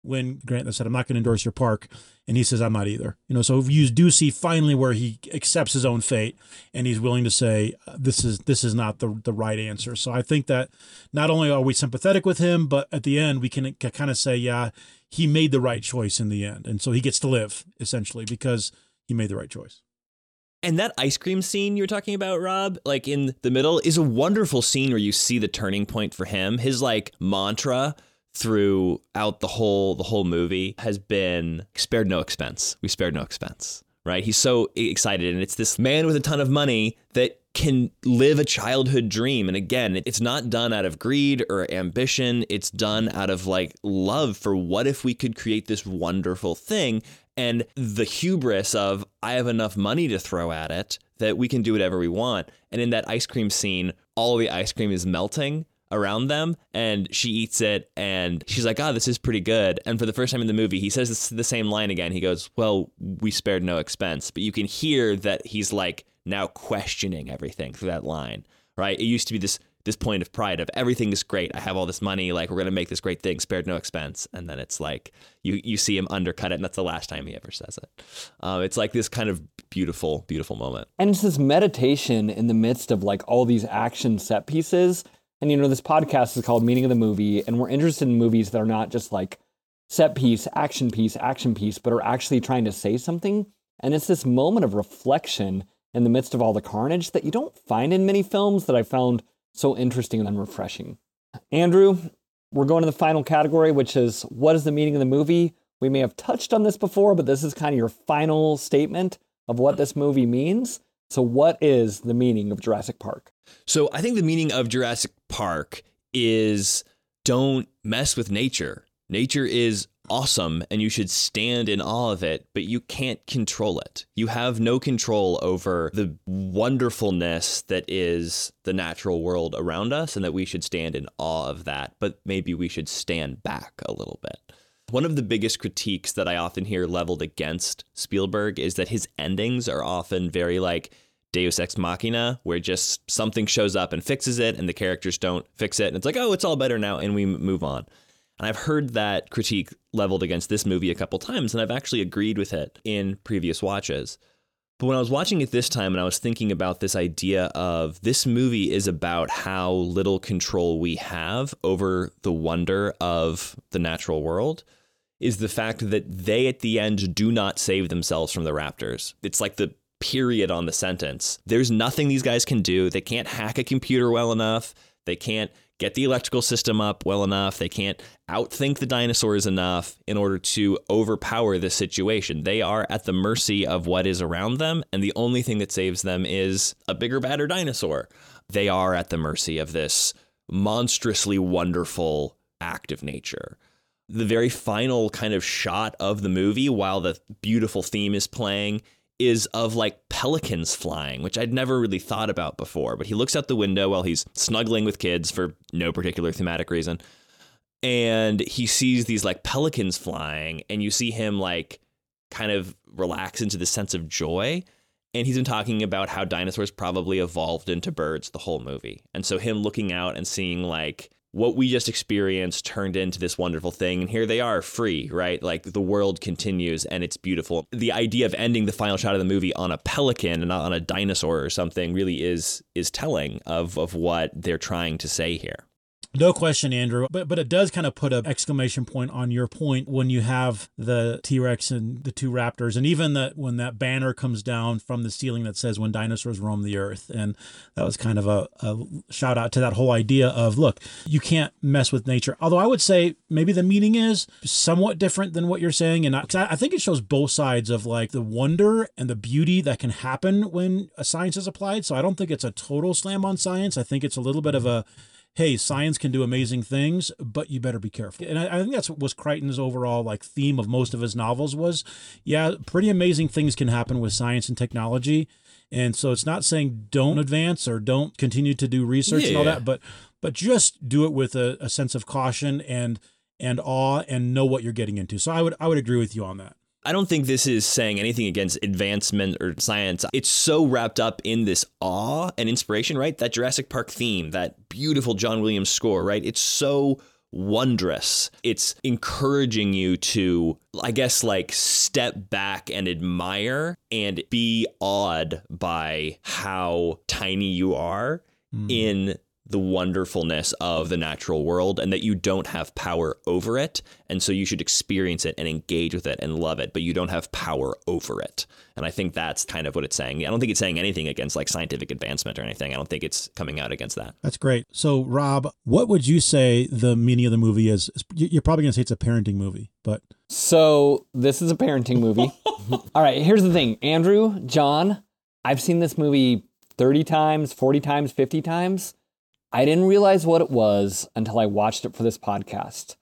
when Grant said, "I'm not going to endorse your park," and he says, "I'm not either." You know, so you do see finally where he accepts his own fate, and he's willing to say, uh, "This is this is not the the right answer." So I think that not only are we sympathetic with him, but at the end we can kind of say, "Yeah, he made the right choice in the end. And so he gets to live essentially because he made the right choice. And that ice cream scene you're talking about, Rob, like in the middle, is a wonderful scene where you see the turning point for him. His like mantra throughout the whole the whole movie has been spared no expense. We spared no expense. Right? He's so excited and it's this man with a ton of money that can live a childhood dream. And again, it's not done out of greed or ambition. It's done out of like love for what if we could create this wonderful thing and the hubris of I have enough money to throw at it that we can do whatever we want. And in that ice cream scene, all the ice cream is melting around them and she eats it and she's like, "Oh, this is pretty good." And for the first time in the movie, he says the same line again. He goes, "Well, we spared no expense." But you can hear that he's like now questioning everything through that line, right? It used to be this this point of pride of everything is great. I have all this money. Like we're gonna make this great thing, spared no expense. And then it's like you you see him undercut it, and that's the last time he ever says it. Um, it's like this kind of beautiful, beautiful moment. And it's this meditation in the midst of like all these action set pieces. And you know, this podcast is called Meaning of the Movie, and we're interested in movies that are not just like set piece, action piece, action piece, but are actually trying to say something. And it's this moment of reflection in the midst of all the carnage that you don't find in many films that I found so interesting and refreshing. Andrew, we're going to the final category, which is what is the meaning of the movie? We may have touched on this before, but this is kind of your final statement of what this movie means. So, what is the meaning of Jurassic Park? So, I think the meaning of Jurassic Park is don't mess with nature. Nature is awesome and you should stand in awe of it, but you can't control it. You have no control over the wonderfulness that is the natural world around us, and that we should stand in awe of that, but maybe we should stand back a little bit. One of the biggest critiques that I often hear leveled against Spielberg is that his endings are often very like Deus Ex Machina, where just something shows up and fixes it, and the characters don't fix it. And it's like, oh, it's all better now, and we move on. And I've heard that critique leveled against this movie a couple times, and I've actually agreed with it in previous watches. But when I was watching it this time and I was thinking about this idea of this movie is about how little control we have over the wonder of the natural world, is the fact that they at the end do not save themselves from the raptors. It's like the period on the sentence. There's nothing these guys can do. They can't hack a computer well enough. They can't get the electrical system up well enough. They can't outthink the dinosaurs enough in order to overpower the situation. They are at the mercy of what is around them, and the only thing that saves them is a bigger, badder dinosaur. They are at the mercy of this monstrously wonderful act of nature. The very final kind of shot of the movie, while the beautiful theme is playing, is of like pelicans flying, which I'd never really thought about before. But he looks out the window while he's snuggling with kids for no particular thematic reason. And he sees these like pelicans flying, and you see him like kind of relax into the sense of joy. And he's been talking about how dinosaurs probably evolved into birds the whole movie. And so him looking out and seeing like what we just experienced turned into this wonderful thing. And here they are free right? Like the world continues and it's beautiful. The idea of ending the final shot of the movie on a pelican and not on a dinosaur or something really is is telling of of what they're trying to say here no question, Andrew. But but it does kind of put an exclamation point on your point when you have the T Rex and the two raptors, and even that when that banner comes down from the ceiling that says "When dinosaurs roam the earth," and that was kind of a, a shout out to that whole idea of look, you can't mess with nature. Although I would say maybe the meaning is somewhat different than what you're saying, and I, I think it shows both sides of like the wonder and the beauty that can happen when a science is applied. So I don't think it's a total slam on science. I think it's a little bit of a hey, science can do amazing things, but you better be careful. And I, I think that's what was Crichton's overall like theme of most of his novels was, yeah, pretty amazing things can happen with science and technology. And so it's not saying don't advance or don't continue to do research yeah. and all that, but but just do it with a, a sense of caution and and awe and know what you're getting into. So I would I would agree with you on that. I don't think this is saying anything against advancement or science. It's so wrapped up in this awe and inspiration, right? That Jurassic Park theme, that beautiful John Williams score, right? It's so wondrous. It's encouraging you to, I guess, like step back and admire and be awed by how tiny you are mm. in the wonderfulness of the natural world and that you don't have power over it. And so you should experience it and engage with it and love it, but you don't have power over it. And I think that's kind of what it's saying. I don't think it's saying anything against like scientific advancement or anything. I don't think it's coming out against that. That's great. So, Rob, what would you say the meaning of the movie is? You're probably going to say it's a parenting movie, but. So, this is a parenting movie. All right, here's the thing Andrew, John, I've seen this movie 30 times, 40 times, 50 times. I didn't realize what it was until I watched it for this podcast.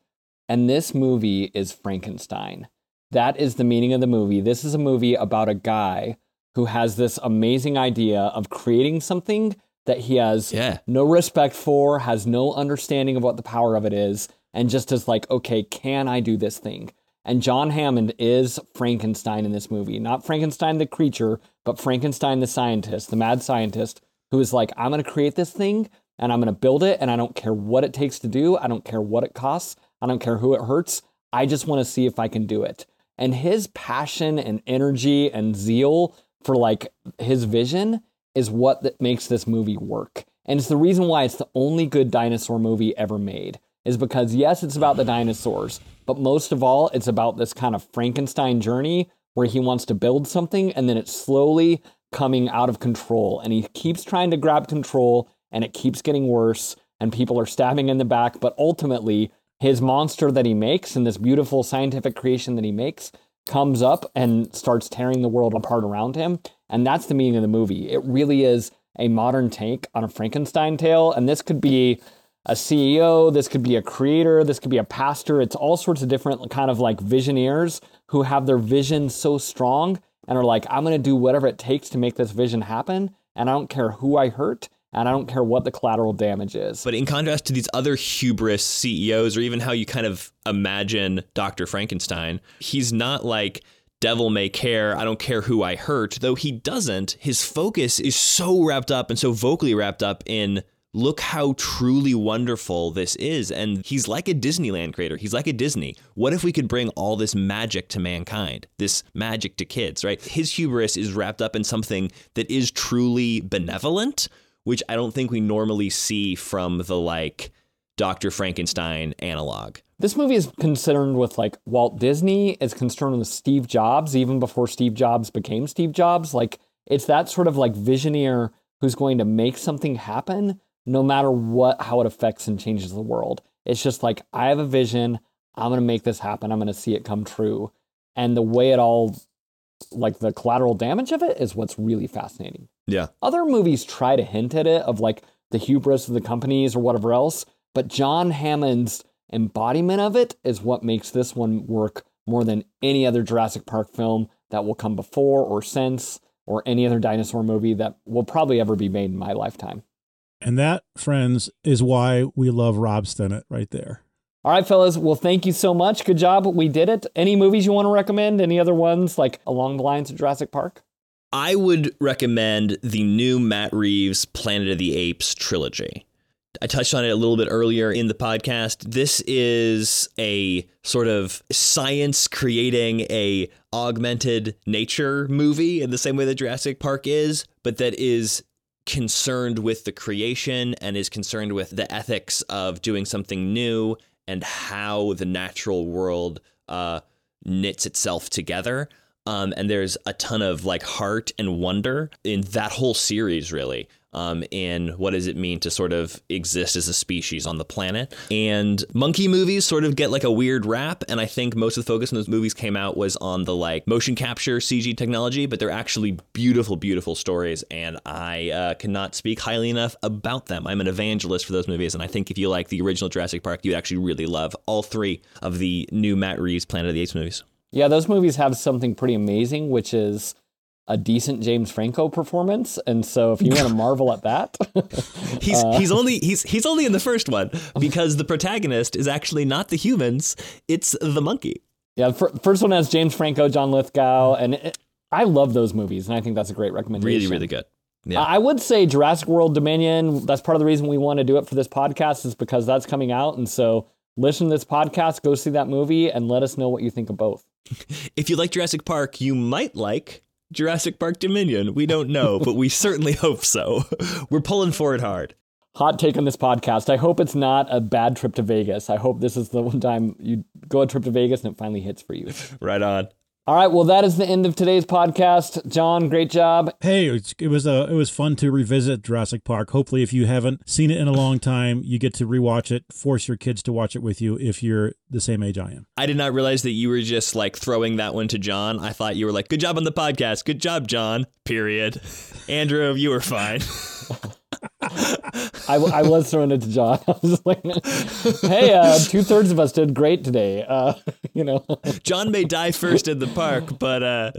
And this movie is Frankenstein. That is the meaning of the movie. This is a movie about a guy who has this amazing idea of creating something that he has Yeah. no respect for, has no understanding of what the power of it is, and just is like, okay, can I do this thing? And John Hammond is Frankenstein in this movie. Not Frankenstein the creature, but Frankenstein the scientist, the mad scientist, who is like, I'm going to create this thing and I'm going to build it, and I don't care what it takes to do. I don't care what it costs. I don't care who it hurts. I just want to see if I can do it. And his passion and energy and zeal for like his vision is what that makes this movie work. And it's the reason why it's the only good dinosaur movie ever made. Is because yes, it's about the dinosaurs, but most of all, it's about this kind of Frankenstein journey where he wants to build something and then it's slowly coming out of control. And he keeps trying to grab control and it keeps getting worse and people are stabbing in the back. But ultimately, his monster that he makes and this beautiful scientific creation that he makes comes up and starts tearing the world apart around him. And that's the meaning of the movie. It really is a modern take on a Frankenstein tale. And this could be a CEO, this could be a creator, this could be a pastor. It's all sorts of different kind of like visionaries who have their vision so strong and are like, I'm going to do whatever it takes to make this vision happen. And I don't care who I hurt. And I don't care what the collateral damage is. But in contrast to these other hubris CEOs, or even how you kind of imagine Dr. Frankenstein, he's not like devil may care, I don't care who I hurt, though he doesn't. His focus is so wrapped up and so vocally wrapped up in look how truly wonderful this is. And he's like a Disneyland creator. He's like a Disney. What if we could bring all this magic to mankind, this magic to kids, right? His hubris is wrapped up in something that is truly benevolent, which I don't think we normally see from the like Dr. Frankenstein analog. This movie is concerned with like Walt Disney is concerned with Steve Jobs even before Steve Jobs became Steve Jobs. Like it's that sort of like visioneer who's going to make something happen no matter what how it affects and changes the world. It's just like I have a vision, I'm going to make this happen. I'm going to see it come true. And the way it all like the collateral damage of it is what's really fascinating. Yeah. Other movies try to hint at it of like the hubris of the companies or whatever else, but John Hammond's embodiment of it is what makes this one work more than any other Jurassic Park film that will come before or since or any other dinosaur movie that will probably ever be made in my lifetime. And that, friends, is why we love Rob Stennett right there. All right, fellas. Well, thank you so much. Good job. We did it. Any movies you want to recommend? Any other ones like along the lines of Jurassic Park? I would recommend the new Matt Reeves Planet of the Apes trilogy. I touched on it a little bit earlier in the podcast. This is a sort of science creating a augmented nature movie in the same way that Jurassic Park is, but that is concerned with the creation and is concerned with the ethics of doing something new and how the natural world uh, knits itself together. Um, and there's a ton of like heart and wonder in that whole series, really. Um, in what does it mean to sort of exist as a species on the planet? And monkey movies sort of get like a weird rap, and I think most of the focus in those movies came out was on the like motion capture CG technology, but they're actually beautiful, beautiful stories, and I uh, cannot speak highly enough about them. I'm an evangelist for those movies, and I think if you like the original Jurassic Park, you'd actually really love all three of the new Matt Reeves Planet of the Apes movies. Yeah, those movies have something pretty amazing, which is a decent James Franco performance. And so if you want to marvel at that, he's uh, he's only he's he's only in the first one because the protagonist is actually not the humans, it's the monkey. Yeah, the first one has James Franco, John Lithgow, and it, I love those movies, and I think that's a great recommendation. Really, really good. Yeah. I would say Jurassic World Dominion. That's part of the reason we want to do it for this podcast is because that's coming out, and so listen to this podcast, go see that movie, and let us know what you think of both. If you like Jurassic Park, you might like Jurassic Park Dominion. We don't know, but we certainly hope so. We're pulling for it hard. hot take on this podcast. I hope it's not a bad trip to Vegas. I hope this is the one time you go a trip to Vegas and it finally hits for you. Right on. All right, well, that is the end of today's podcast. John, great job. Hey, it was a it was fun to revisit Jurassic Park. Hopefully, if you haven't seen it in a long time, you get to rewatch it. Force your kids to watch it with you if you're the same age I am. I did not realize that you were just like throwing that one to John. I thought you were like, "Good job on the podcast. Good job, John." Period. Andrew, you were fine. I, I was throwing it to John. I was just like, hey, uh, two thirds of us did great today. Uh, you know, John may die first in the park, but uh,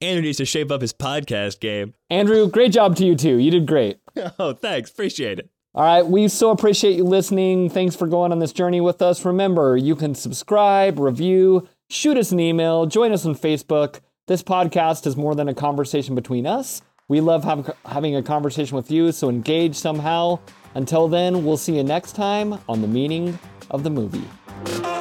Andrew needs to shape up his podcast game. Andrew, great job to you too. You did great. Oh, thanks. Appreciate it. All right, we so appreciate you listening. Thanks for going on this journey with us. Remember, you can subscribe, review, shoot us an email, join us on Facebook. This podcast is more than a conversation between us. We love have, having a conversation with you, so engage somehow. Until then, we'll see you next time on The Meaning of the Movie.